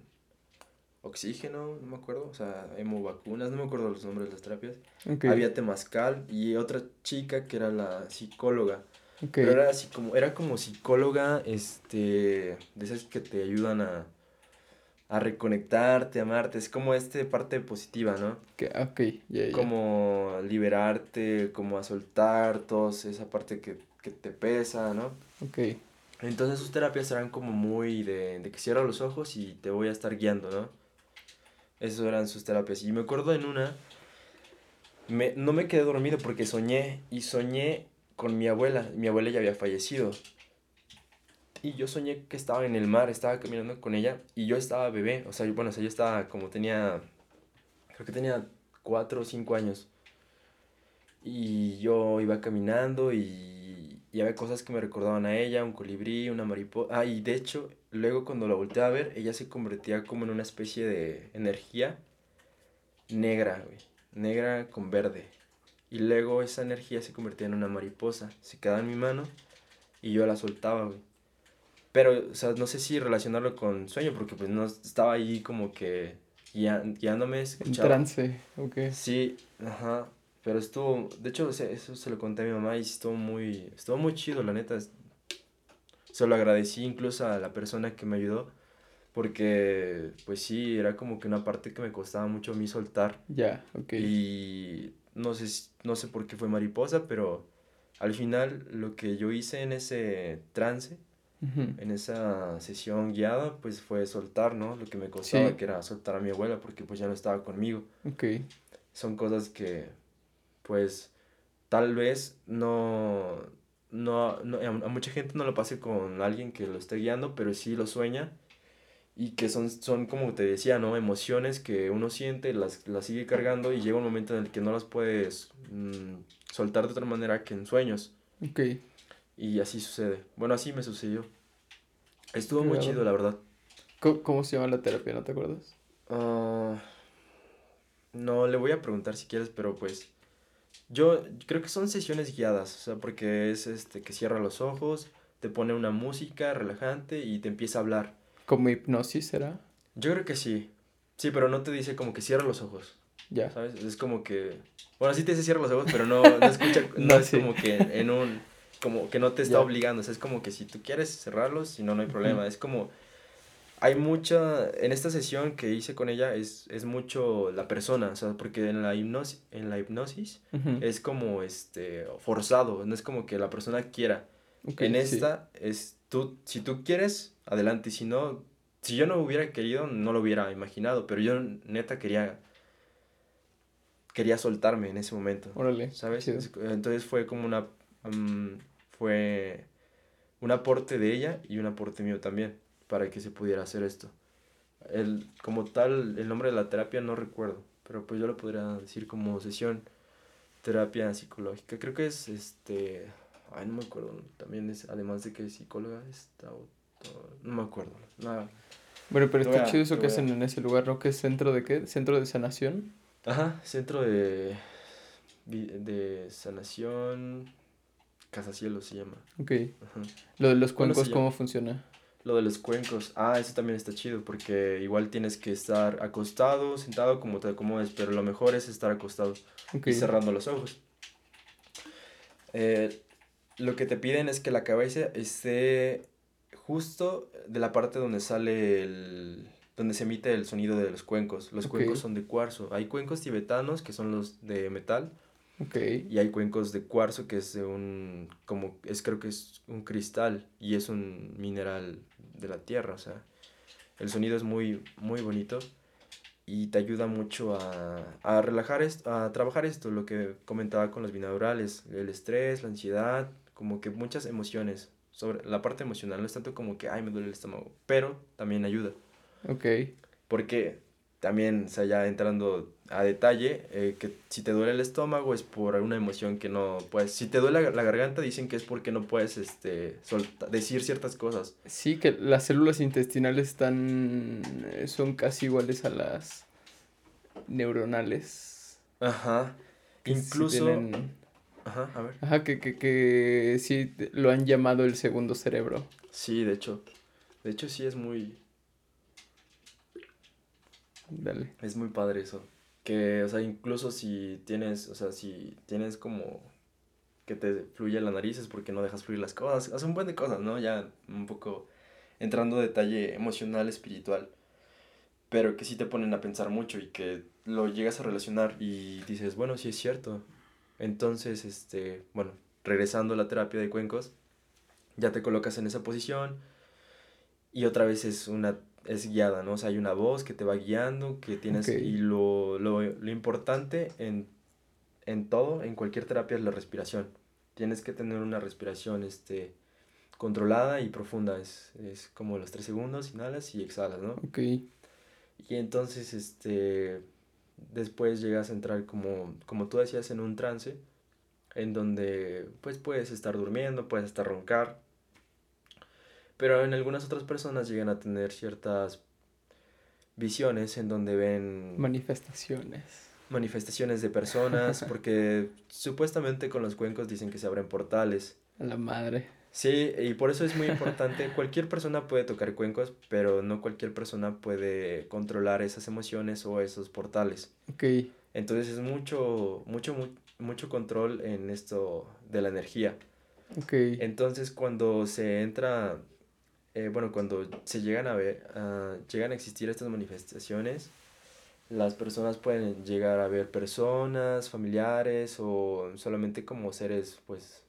oxígeno, no me acuerdo, o sea, hemovacunas, no me acuerdo los nombres de las terapias. Había temazcal y otra chica que era la psicóloga. Pero era así como, era como psicóloga, este, de esas que te ayudan a, a reconectarte, amarte, es como este parte positiva, ¿no? que- ok. Como liberarte, como a soltar toda esa parte que, que te pesa, ¿no? Ok, Entonces sus terapias eran como muy de, de que cierra los ojos y te voy a estar guiando, ¿no? Esas eran sus terapias. Y me acuerdo en una, me, no me quedé dormido porque soñé y soñé con mi abuela. Mi abuela ya había fallecido. Y yo soñé que estaba en el mar, estaba caminando con ella y yo estaba bebé. O sea, bueno, o sea, yo estaba como tenía, creo que tenía cuatro o cinco años. Y yo iba caminando y, y había cosas que me recordaban a ella, un colibrí, una mariposa. Ah, y de hecho, luego cuando la volteé a ver, ella se convertía como en una especie de energía negra, güey. Negra con verde. Y luego esa energía se convertía en una mariposa. Se quedaba en mi mano y yo la soltaba, güey. Pero, o sea, no sé si relacionarlo con sueño, porque pues no estaba ahí como que guiándome, en escuchaba. trance, ok. Sí, ajá. Pero estuvo, de hecho, eso se lo conté a mi mamá y estuvo muy, estuvo muy chido, la neta. Se lo agradecí incluso a la persona que me ayudó, porque, pues sí, era como que una parte que me costaba mucho a mí soltar. Ya, ok. Y no sé, no sé por qué fue mariposa, pero al final lo que yo hice en ese trance, en esa sesión guiada, pues fue soltar, ¿no? Lo que me costaba, que era soltar a mi abuela, porque pues ya no estaba conmigo. Ok. Son cosas que, pues, tal vez no, no, no, a mucha gente no lo pase con alguien que lo esté guiando, pero sí lo sueña y que son, son como te decía, ¿no? Emociones que uno siente, las, las sigue cargando y llega un momento en el que no las puedes mm, soltar de otra manera que en sueños. Ok. Y así sucede. Bueno, así me sucedió. Estuvo muy chido, la verdad. ¿Cómo, se llama la terapia? ¿No te acuerdas? Uh, no, le voy a preguntar si quieres, pero pues... Yo creo que son sesiones guiadas, o sea, porque es este que cierra los ojos, te pone una música relajante y te empieza a hablar. ¿Como hipnosis será? Yo creo que sí. Sí, pero no te dice como que cierra los ojos. Ya. ¿Sabes? Es como que. Bueno, sí te dice cierra los ojos, pero no, no escucha. no, es como que en un. Como que no te está obligando. O sea, es como que si tú quieres cerrarlos, si no, no hay problema. Es como. Hay mucha. En esta sesión que hice con ella es, es mucho la persona. O sea, porque en la hipnosis, en la hipnosis es como este forzado. No es como que la persona quiera. en esta es tú. Si tú quieres, adelante. Y si no. Si yo no hubiera querido, no lo hubiera imaginado. Pero yo neta quería quería soltarme en ese momento. Órale. ¿Sabes? Entonces fue como una... Mm, fue un aporte de ella y un aporte mío también para que se pudiera hacer esto. El, como tal, el nombre de la terapia no recuerdo, pero pues yo lo podría decir como sesión terapia psicológica. Creo que es este... Ay, no me acuerdo. También es, además de que es psicóloga, está... No me acuerdo. Nada. Bueno, pero está chido eso que hacen en ese lugar, ¿no? ¿Qué es centro de qué? ¿Centro de sanación? Ajá, centro de, de sanación, Casa Cielo se llama. Ok. Lo de los cuencos, ¿cómo funciona? Lo de los cuencos, ah, eso también está chido porque igual tienes que estar acostado, sentado, como te acomodes, pero lo mejor es estar acostado y cerrando los ojos. Eh, lo que te piden es que la cabeza esté justo de la parte donde sale el, donde se emite el sonido de los cuencos. Los cuencos son de cuarzo. Hay cuencos tibetanos que son los de metal. Okay. Y hay cuencos de cuarzo que es de un, como, es creo que es un cristal y es un mineral de la tierra, o sea, el sonido es muy, muy bonito y te ayuda mucho a, a relajar, esto, a trabajar esto, lo que comentaba con los binaurales, el estrés, la ansiedad, como que muchas emociones, sobre la parte emocional, no es tanto como que, ay, me duele el estómago, pero también ayuda. Ok. Porque también, o sea, ya entrando a detalle, eh, que si te duele el estómago es por una emoción que no puedes. Si te duele la, garganta, dicen que es porque no puedes este, decir ciertas cosas. Sí, que las células intestinales están. Son casi iguales a las neuronales. Ajá. Incluso. Ajá, a ver. Ajá, que, que, que sí lo han llamado el segundo cerebro. Sí, de hecho. De hecho, sí es muy Dale. Es muy padre eso. Que, o sea, incluso si tienes, o sea, si tienes como que te fluye la nariz es porque no dejas fluir las cosas. Hace un buen de cosas, ¿no? Ya un poco entrando detalle emocional, espiritual. Pero que sí te ponen a pensar mucho y que lo llegas a relacionar y dices, bueno, sí es cierto. Entonces, este, bueno, regresando a la terapia de cuencos, ya te colocas en esa posición y otra vez es una es guiada, ¿no? O sea, hay una voz que te va guiando, que tienes... Y lo, lo, lo importante en, en, todo, en cualquier terapia, es la respiración. Tienes que tener una respiración este, controlada y profunda. Es, es como los tres segundos, inhalas y exhalas, ¿no? Ok. Y entonces, este... Después llegas a entrar como, como tú decías, en un trance, en donde pues puedes estar durmiendo, puedes estar roncar, pero en algunas otras personas llegan a tener ciertas visiones en donde ven... Manifestaciones. Manifestaciones de personas, porque supuestamente con los cuencos dicen que se abren portales. A la madre. Sí, y por eso es muy importante. cualquier persona puede tocar cuencos, pero no cualquier persona puede controlar esas emociones o esos portales. Ok. Entonces es mucho, mucho, mucho control en esto de la energía. Ok. Entonces cuando se entra eh, bueno, cuando se llegan a ver, uh, llegan a existir estas manifestaciones, las personas pueden llegar a ver personas, familiares o solamente como seres, pues,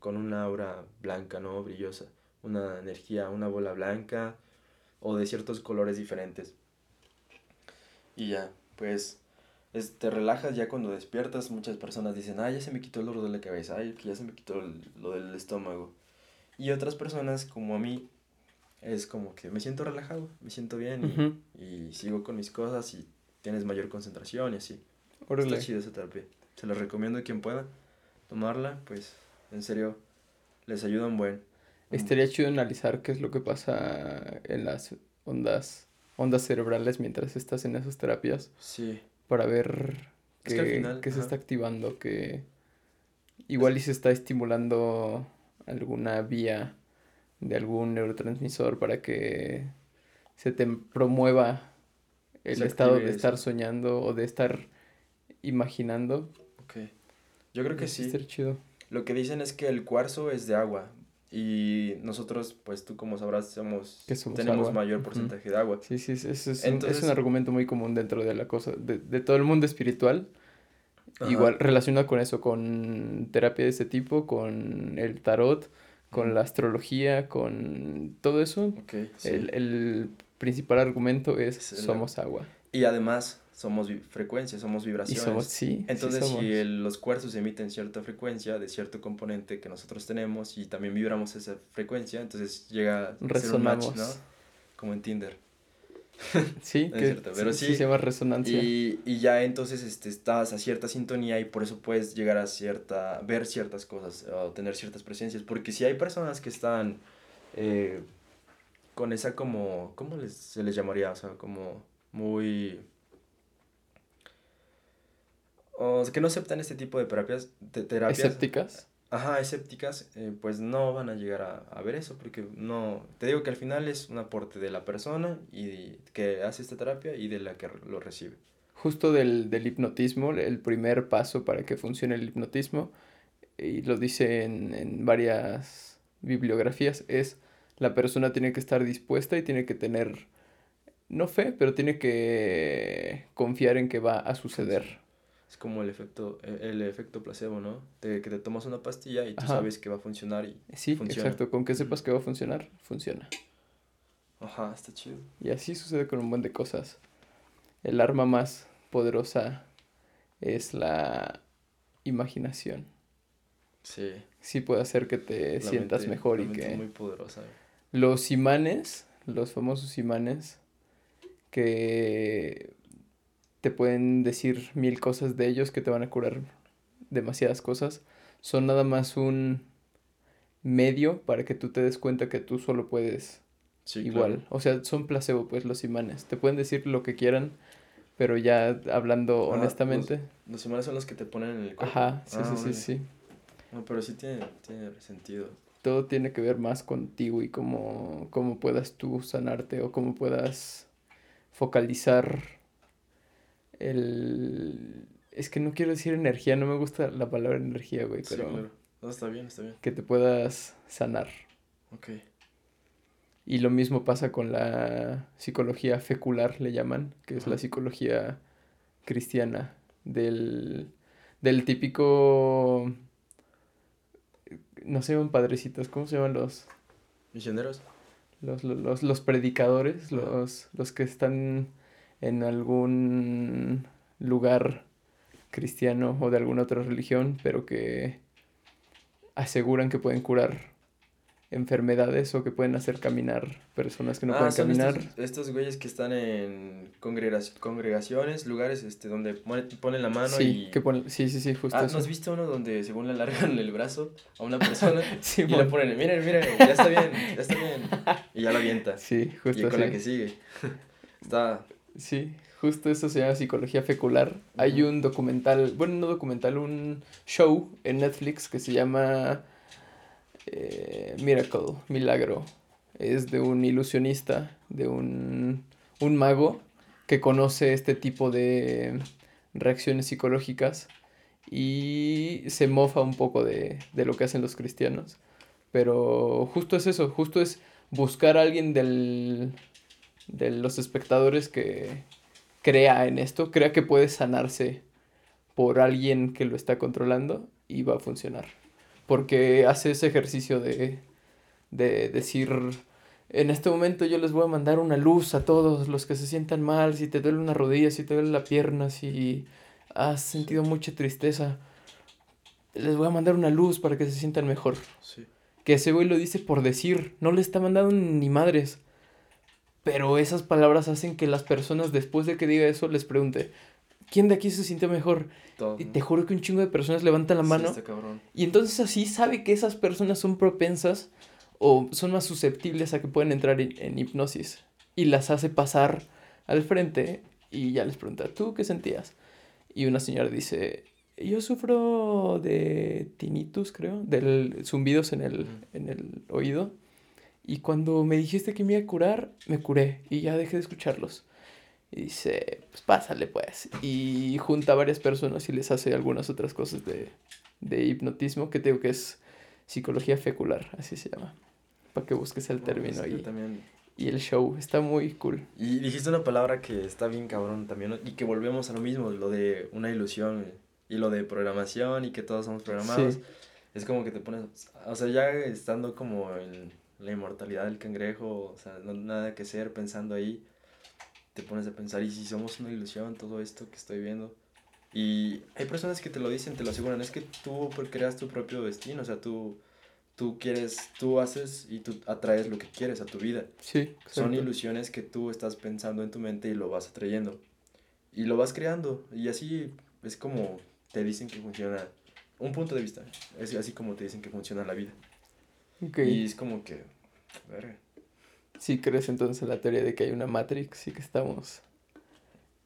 con una aura blanca, ¿no? Brillosa, una energía, una bola blanca o de ciertos colores diferentes. Y ya, pues te relajas ya cuando despiertas. Muchas personas dicen, ah, ya se me quitó el dolor de la cabeza, ay, ya se me quitó lo del estómago. Y otras personas, como a mí, es como que me siento relajado, me siento bien y, sigo con mis cosas y tienes mayor concentración y así. Está chido esa terapia. Se los recomiendo a quien pueda tomarla, pues en serio les ayuda un buen. Estaría chido analizar qué es lo que pasa en las ondas ondas cerebrales mientras estás en esas terapias. Sí. Para ver qué, se está activando, que igual y se está estimulando alguna vía de algún neurotransmisor para que se te promueva el estado de estar soñando o de estar imaginando. Ok. Yo creo que sí. chido. Lo que dicen es que el cuarzo es de agua, y nosotros, pues tú como sabrás, somos, tenemos mayor porcentaje de agua. Sí, sí, es, es, un, es, un, argumento muy común dentro de la cosa, de, de todo el mundo espiritual. Igual relacionado con eso, con terapia de ese tipo, con el tarot, con la astrología, con todo eso. el, el, principal argumento es somos agua. Y además, somos frecuencias, somos vibraciones. sí, Entonces, si los cuarzos emiten cierta frecuencia de cierto componente que nosotros tenemos y también vibramos esa frecuencia, entonces llega a ser un match, ¿no? Como en Tinder. Sí, que, pero sí, se llama resonancia. Y, y, ya entonces este, estás a cierta sintonía y por eso puedes llegar a cierta, ver ciertas cosas o tener ciertas presencias. Porque si hay personas que están eh, con esa como, ¿cómo les, se les llamaría? O sea, como muy o que no aceptan este tipo de terapias, de terapias escépticas. Ajá, escépticas, eh, pues no van a llegar a, ver eso, porque no, te digo que al final es un aporte de la persona y que hace esta terapia y de la que lo recibe. Justo del, del hipnotismo, el primer paso para que funcione el hipnotismo, y lo dice en, en varias bibliografías, es la persona tiene que estar dispuesta y tiene que tener, no fe, pero tiene que confiar en que va a suceder. Es como el efecto, e, el efecto placebo, ¿no? De que te tomas una pastilla y tú sabes que va a funcionar y Sí, exacto. Con que sepas que va a funcionar, funciona. Ajá, está chido. Y así sucede con un buen de cosas. El arma más poderosa es la imaginación. Sí. Sí puede hacer que te sientas mejor y que... muy poderosa. Los imanes, los famosos imanes, que te pueden decir mil cosas de ellos que te van a curar demasiadas cosas. Son nada más un medio para que tú te des cuenta que tú solo puedes igual. O sea, son placebo, pues, los imanes. Te pueden decir lo que quieran, pero ya hablando honestamente. Los, imanes son los que te ponen en el cuerpo. Ajá, sí, sí, ah, sí, sí. No, pero sí tiene, tiene sentido. Todo tiene que ver más contigo y cómo, cómo puedas tú sanarte o cómo puedas focalizar el... Es que no quiero decir energía, no me gusta la palabra energía, güey, pero... claro. No, está bien, está bien. Que te puedas sanar. Ok. Y lo mismo pasa con la psicología fecular, le llaman, que es la psicología cristiana, del, del típico... No se llaman padrecitos, ¿cómo se llaman los? Misioneros. Los, los, los predicadores, los, los que están en algún lugar cristiano o de alguna otra religión, pero que aseguran que pueden curar enfermedades o que pueden hacer caminar personas que no ah, pueden caminar. Estos, güeyes que están en congregaciones, lugares este donde ponen la mano sí, y... Que ponen, sí, sí, sí, justo ah, ¿no has visto uno donde según le alargan el brazo a una persona y le ponen, miren, miren, ya está bien, ya está bien, y ya la avienta. Sí, justo Y con la que sigue. está, Sí, justo eso se llama psicología fecular. Hay un documental, bueno, no documental, un show en Netflix que se llama eh, Miracle, Milagro. Es de un ilusionista, de un, un mago que conoce este tipo de reacciones psicológicas y se mofa un poco de, de lo que hacen los cristianos. Pero justo es eso, justo es buscar a alguien del, de los espectadores que crea en esto, crea que puede sanarse por alguien que lo está controlando y va a funcionar. porque hace ese ejercicio de, de decir, en este momento yo les voy a mandar una luz a todos los que se sientan mal, si te duele una rodilla, si te duele la pierna, si has sentido mucha tristeza, les voy a mandar una luz para que se sientan mejor. Sí. Que ese güey lo dice por decir, no le está mandando ni madres. Pero esas palabras hacen que las personas después de que diga eso les pregunte, ¿quién de aquí se siente mejor? Y te juro que un chingo de personas levantan la mano. Y entonces así sabe que esas personas son propensas o son más susceptibles a que puedan entrar en, hipnosis. Y las hace pasar al frente y ya les pregunta, ¿tú qué sentías? Y una señora dice, yo sufro de tinnitus, creo, del zumbidos en el, en el oído. Y cuando me dijiste que me iba a curar, me curé y ya dejé de escucharlos. Y dice, pues pásale pues. Y junta a varias personas y les hace algunas otras cosas de, de hipnotismo que tengo que es psicología fecular, así se llama. Para que busques el término ahí. Y el show está muy cool. Y dijiste una palabra que está bien cabrón también, y que volvemos a lo mismo, lo de una ilusión, y lo de programación, y que todos somos programados. Es como que te pones, o sea, ya estando como en la inmortalidad del cangrejo, o sea, no nada que ser pensando ahí te pones a pensar, ¿y si somos una ilusión todo esto que estoy viendo? Y hay personas que te lo dicen, te lo aseguran, es que tú creas tu propio destino, o sea, tú, tú quieres, tú haces y tú atraes lo que quieres a tu vida. Sí. Son ilusiones que tú estás pensando en tu mente y lo vas atrayendo. Y lo vas creando. Y así es como te dicen que funciona, un punto de vista, es así como te dicen que funciona la vida. Y es como que, ¿Sí crees entonces la teoría de que hay una Matrix y que estamos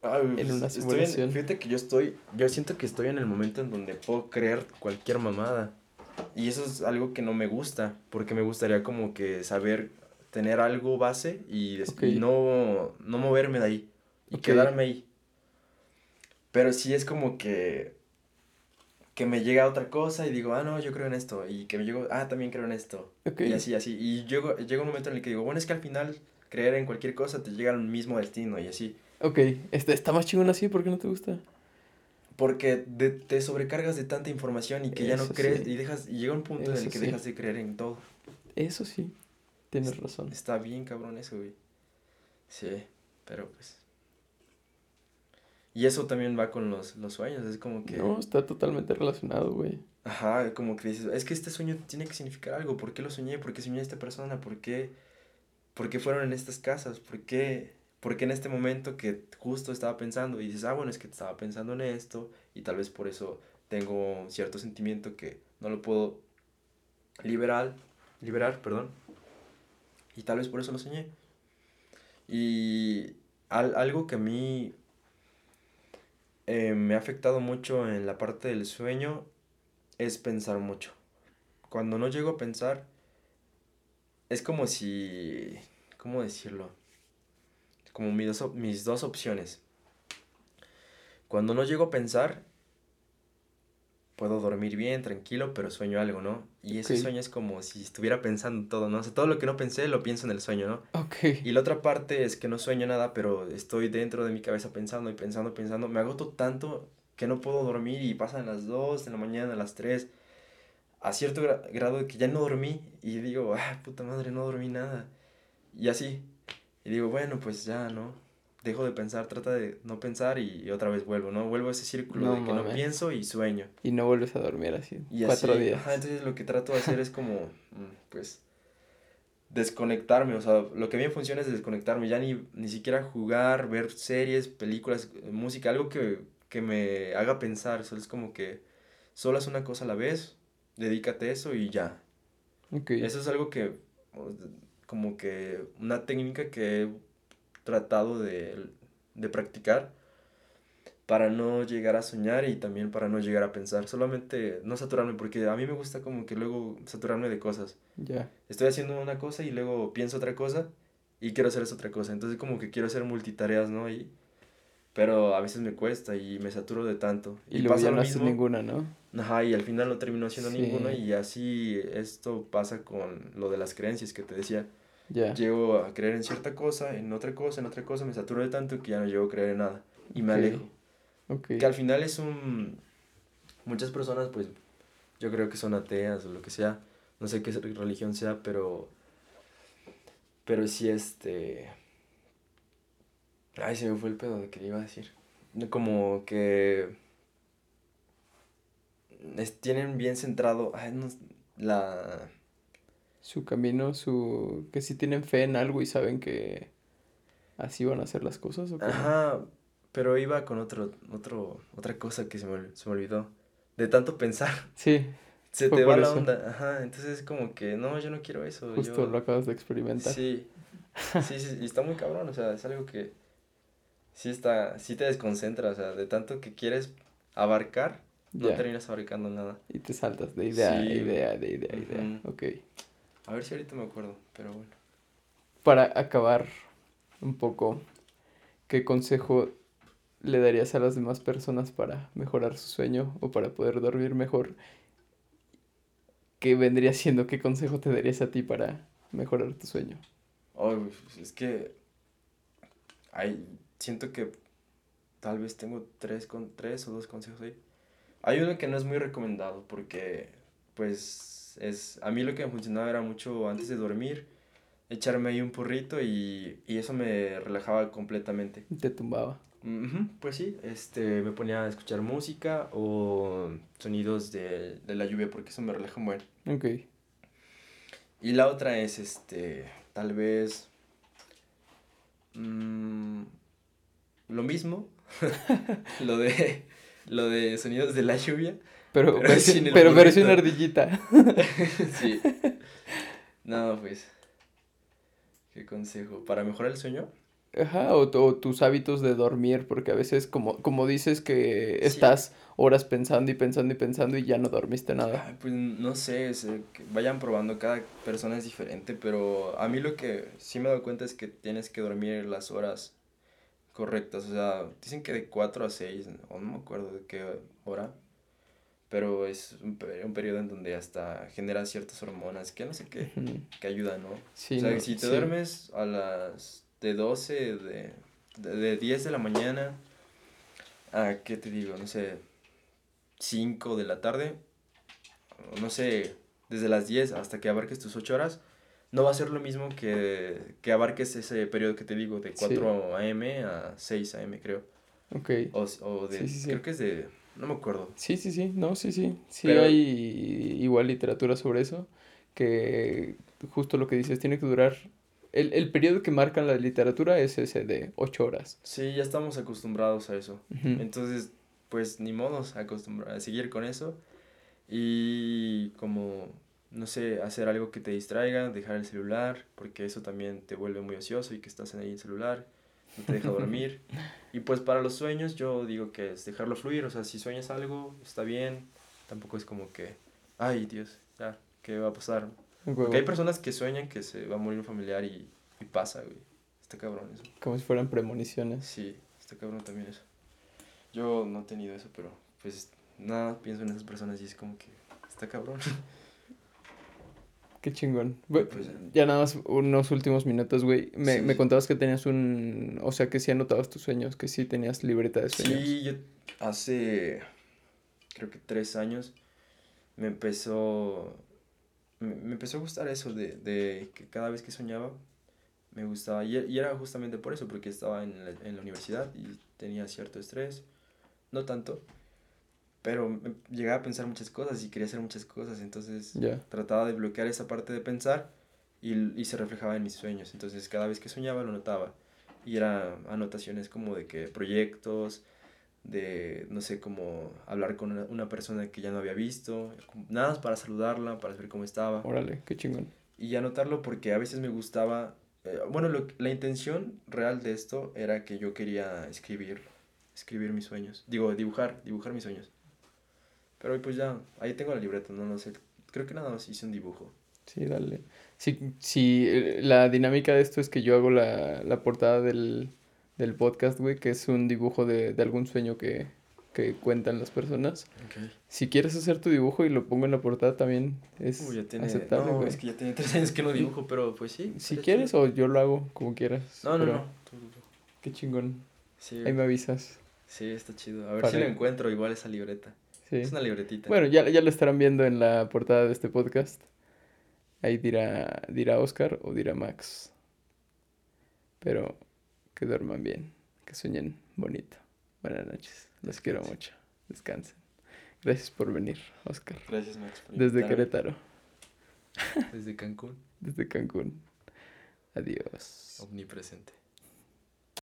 en pues, una simulación? fíjate que yo estoy, yo siento que estoy en el momento en donde puedo creer cualquier mamada. Y eso es algo que no me gusta, porque me gustaría como que saber tener algo base y, no, no moverme de ahí y quedarme ahí. Pero sí es como que que me llega otra cosa y digo, ah, no, yo creo en esto. Y que me llego, ah, también creo en esto. Y así, así. Y llego, llega un momento en el que digo, bueno, es que al final creer en cualquier cosa te llega al mismo destino y así. Ok, este, ¿está más chingón así? ¿Por qué no te gusta? Porque te sobrecargas de tanta información y que ya no crees y dejas y llega un punto en el que dejas de creer en todo. Eso sí, tienes razón. Está bien cabrón eso, güey. Sí, pero pues y eso también va con los, los sueños, es como que... No, está totalmente relacionado, güey. Ajá, como que dices, es que este sueño tiene que significar algo, ¿por qué lo soñé? ¿Por qué soñé a esta persona? ¿Por qué, ¿Por qué fueron en estas casas? ¿Por qué, ¿Por qué en este momento que justo estaba pensando? Y dices, ah, bueno, es que estaba pensando en esto y tal vez por eso tengo cierto sentimiento que no lo puedo liberar, liberar, perdón. Y tal vez por eso lo soñé. Y al, algo que a mí eh, me ha afectado mucho en la parte del sueño es pensar mucho. Cuando no llego a pensar, es como si, ¿cómo decirlo? Como mis dos, mis dos opciones. Cuando no llego a pensar, puedo dormir bien, tranquilo, pero sueño algo, ¿no? Y ese sueño es como si estuviera pensando todo, ¿no? O sea, todo lo que no pensé lo pienso en el sueño, ¿no? Ok. Y la otra parte es que no sueño nada, pero estoy dentro de mi cabeza pensando y pensando, pensando. Me agoto tanto que no puedo dormir y pasan las 2 de la mañana, las 3, a cierto grado de que ya no dormí y digo, ah, puta madre, no dormí nada. Y así. Y digo, bueno, pues ya, ¿no? Dejo de pensar, trata de no pensar y, otra vez vuelvo, ¿no? Vuelvo a ese círculo de que no pienso y sueño. Y no vuelves a dormir así. Y cuatro días. entonces lo que trato de hacer es como, mm, pues, desconectarme. O sea, lo que bien funciona es desconectarme. Ya ni, ni siquiera jugar, ver series, películas, música, algo que, que me haga pensar. Solo es como que solo haz una cosa a la vez, dedícate a eso y ya. Okay. Eso es algo que, como que, una técnica que tratado de, de practicar para no llegar a soñar y también para no llegar a pensar. Solamente no saturarme, porque a mí me gusta como que luego saturarme de cosas. Ya. Estoy haciendo una cosa y luego pienso otra cosa y quiero hacer esa otra cosa. Entonces como que quiero hacer multitareas, ¿no? Y, pero a veces me cuesta y me saturo de tanto. Y, luego ya no haces ninguna, ¿no? Ajá, y al final no termino haciendo ninguna y así esto pasa con lo de las creencias que te decía. Llego a creer en cierta cosa, en otra cosa, en otra cosa, me saturo de tanto que ya no llego a creer en nada. Y me alejo. Que al final es un... Muchas personas, pues, yo creo que son ateas o lo que sea, no sé qué religión sea, pero, pero sí este, ay, se me fue el pedo de que iba a decir, como que tienen bien centrado, ay, no, la... Su camino, su... que si tienen fe en algo y saben que así van a hacer las cosas. ¿o Ajá, pero iba con otro, otro, otra cosa que se me, se me olvidó. De tanto pensar. Sí. Se te va la onda. Ajá, entonces es como que, no, yo no quiero eso. Justo lo acabas de experimentar. Sí. Sí, sí, y está muy cabrón, o sea, es algo que sí está, sí te desconcentra, o sea, de tanto que quieres abarcar, no terminas abarcando nada. Y te saltas de idea a idea, de idea idea. Ok. A ver si ahorita me acuerdo, pero bueno. Para acabar un poco, ¿qué consejo le darías a las demás personas para mejorar su sueño o para poder dormir mejor? ¿Qué vendría siendo? ¿Qué consejo te darías a ti para mejorar tu sueño? Oh, es que hay, siento que tal vez tengo tres, con, tres o dos consejos ahí. Hay uno que no es muy recomendado porque, pues, es, a mí lo que me funcionaba era mucho antes de dormir, echarme ahí un porrito y, y eso me relajaba completamente. Te tumbaba. pues sí, este, me ponía a escuchar música o sonidos de, de la lluvia porque eso me relaja muy bien. Ok. Y la otra es, este, tal vez, mmm, lo mismo, lo de lo de sonidos de la lluvia. Pero, pero, pero, pero una ardillita. sí. No, pues. ¿Qué consejo? ¿Para mejorar el sueño? Ajá, o, tus hábitos de dormir, porque a veces, como, como dices, que estás horas pensando y pensando y pensando y ya no dormiste nada. pues no sé, que vayan probando, cada persona es diferente, pero a mí lo que sí me he dado cuenta es que tienes que dormir las horas correctas. O sea, dicen que de 4 a 6, o no me acuerdo de qué hora. Pero es un, un periodo en donde hasta genera ciertas hormonas que no sé qué, que ayudan, ¿no? Sí, o sea, si te duermes a las de 12, de, de, de 10 de la mañana a, ¿qué te digo? No sé, 5 de la tarde, no sé, desde las 10 hasta que abarques tus 8 horas, no va a ser lo mismo que, que abarques ese periodo que te digo, de 4 a.m. a 6 a.m., creo. Ok. O, o de, creo que es de, no me acuerdo. Sí, sí, sí, no, sí, sí. Sí hay igual literatura sobre eso, que justo lo que dices, tiene que durar, el, el periodo que marca la literatura es ese de 8 horas. Sí, ya estamos acostumbrados a eso. Entonces, pues ni modos acostumbrar a seguir con eso. Y como no sé, hacer algo que te distraiga, dejar el celular, porque eso también te vuelve muy ocioso y que estás ahí en el celular, no te deja dormir. y pues para los sueños yo digo que es dejarlo fluir, o sea, si sueñas algo, está bien, tampoco es como que, ay Dios, ya, ¿qué va a pasar? Porque hay personas que sueñan que se va a morir un familiar y, y pasa, güey. Está cabrón eso. Como si fueran premoniciones. Sí, está cabrón también eso. Yo no he tenido eso, pero pues nada, pienso en esas personas y es como que está cabrón. Qué chingón. pues, ya nada más unos últimos minutos, güey. Me, me, contabas que tenías un... O sea, que sí anotabas tus sueños, que sí tenías libreta de sueños. Sí, yo hace... Creo que tres años me empezó... Me, empezó a gustar eso de, de, que cada vez que soñaba me gustaba. Y, y era justamente por eso, porque estaba en la, en la universidad y tenía cierto estrés. No tanto pero llegaba a pensar muchas cosas y quería hacer muchas cosas, entonces trataba de bloquear esa parte de pensar y, y, se reflejaba en mis sueños, entonces cada vez que soñaba lo notaba y eran anotaciones como de que proyectos, de, no sé, como hablar con una, persona que ya no había visto, nada más para saludarla, para saber cómo estaba. Órale, qué chingón. Y anotarlo porque a veces me gustaba, eh, bueno, lo, la intención real de esto era que yo quería escribir, escribir mis sueños, digo, dibujar, dibujar mis sueños. Pero pues ya, ahí tengo la libreta, no lo sé. Creo que nada más hice un dibujo. Sí, dale. Sí, sí, eh, la dinámica de esto es que yo hago la, la portada del, del podcast, güey, que es un dibujo de, de algún sueño que, que cuentan las personas. Okay. Si quieres hacer tu dibujo y lo pongo en la portada también es Uy, ya tiene, aceptable, no, es que ya tiene tres años que no dibujo, pero pues sí. Si quieres o yo lo hago como quieras. No, no, no. Qué chingón. Sí. Ahí me avisas. Sí, está chido. A ver si lo encuentro igual esa libreta. Sí. Es una libretita. Bueno, ya, ya lo estarán viendo en la portada de este podcast. Ahí dirá, dirá Oscar o dirá Max. Pero que duerman bien, que sueñen bonito. Buenas noches. Los quiero mucho. Descansen. Gracias por venir, Oscar. Gracias, Max. por Desde. Querétaro, Desde Cancún. desde Cancún. Adiós. Omnipresente.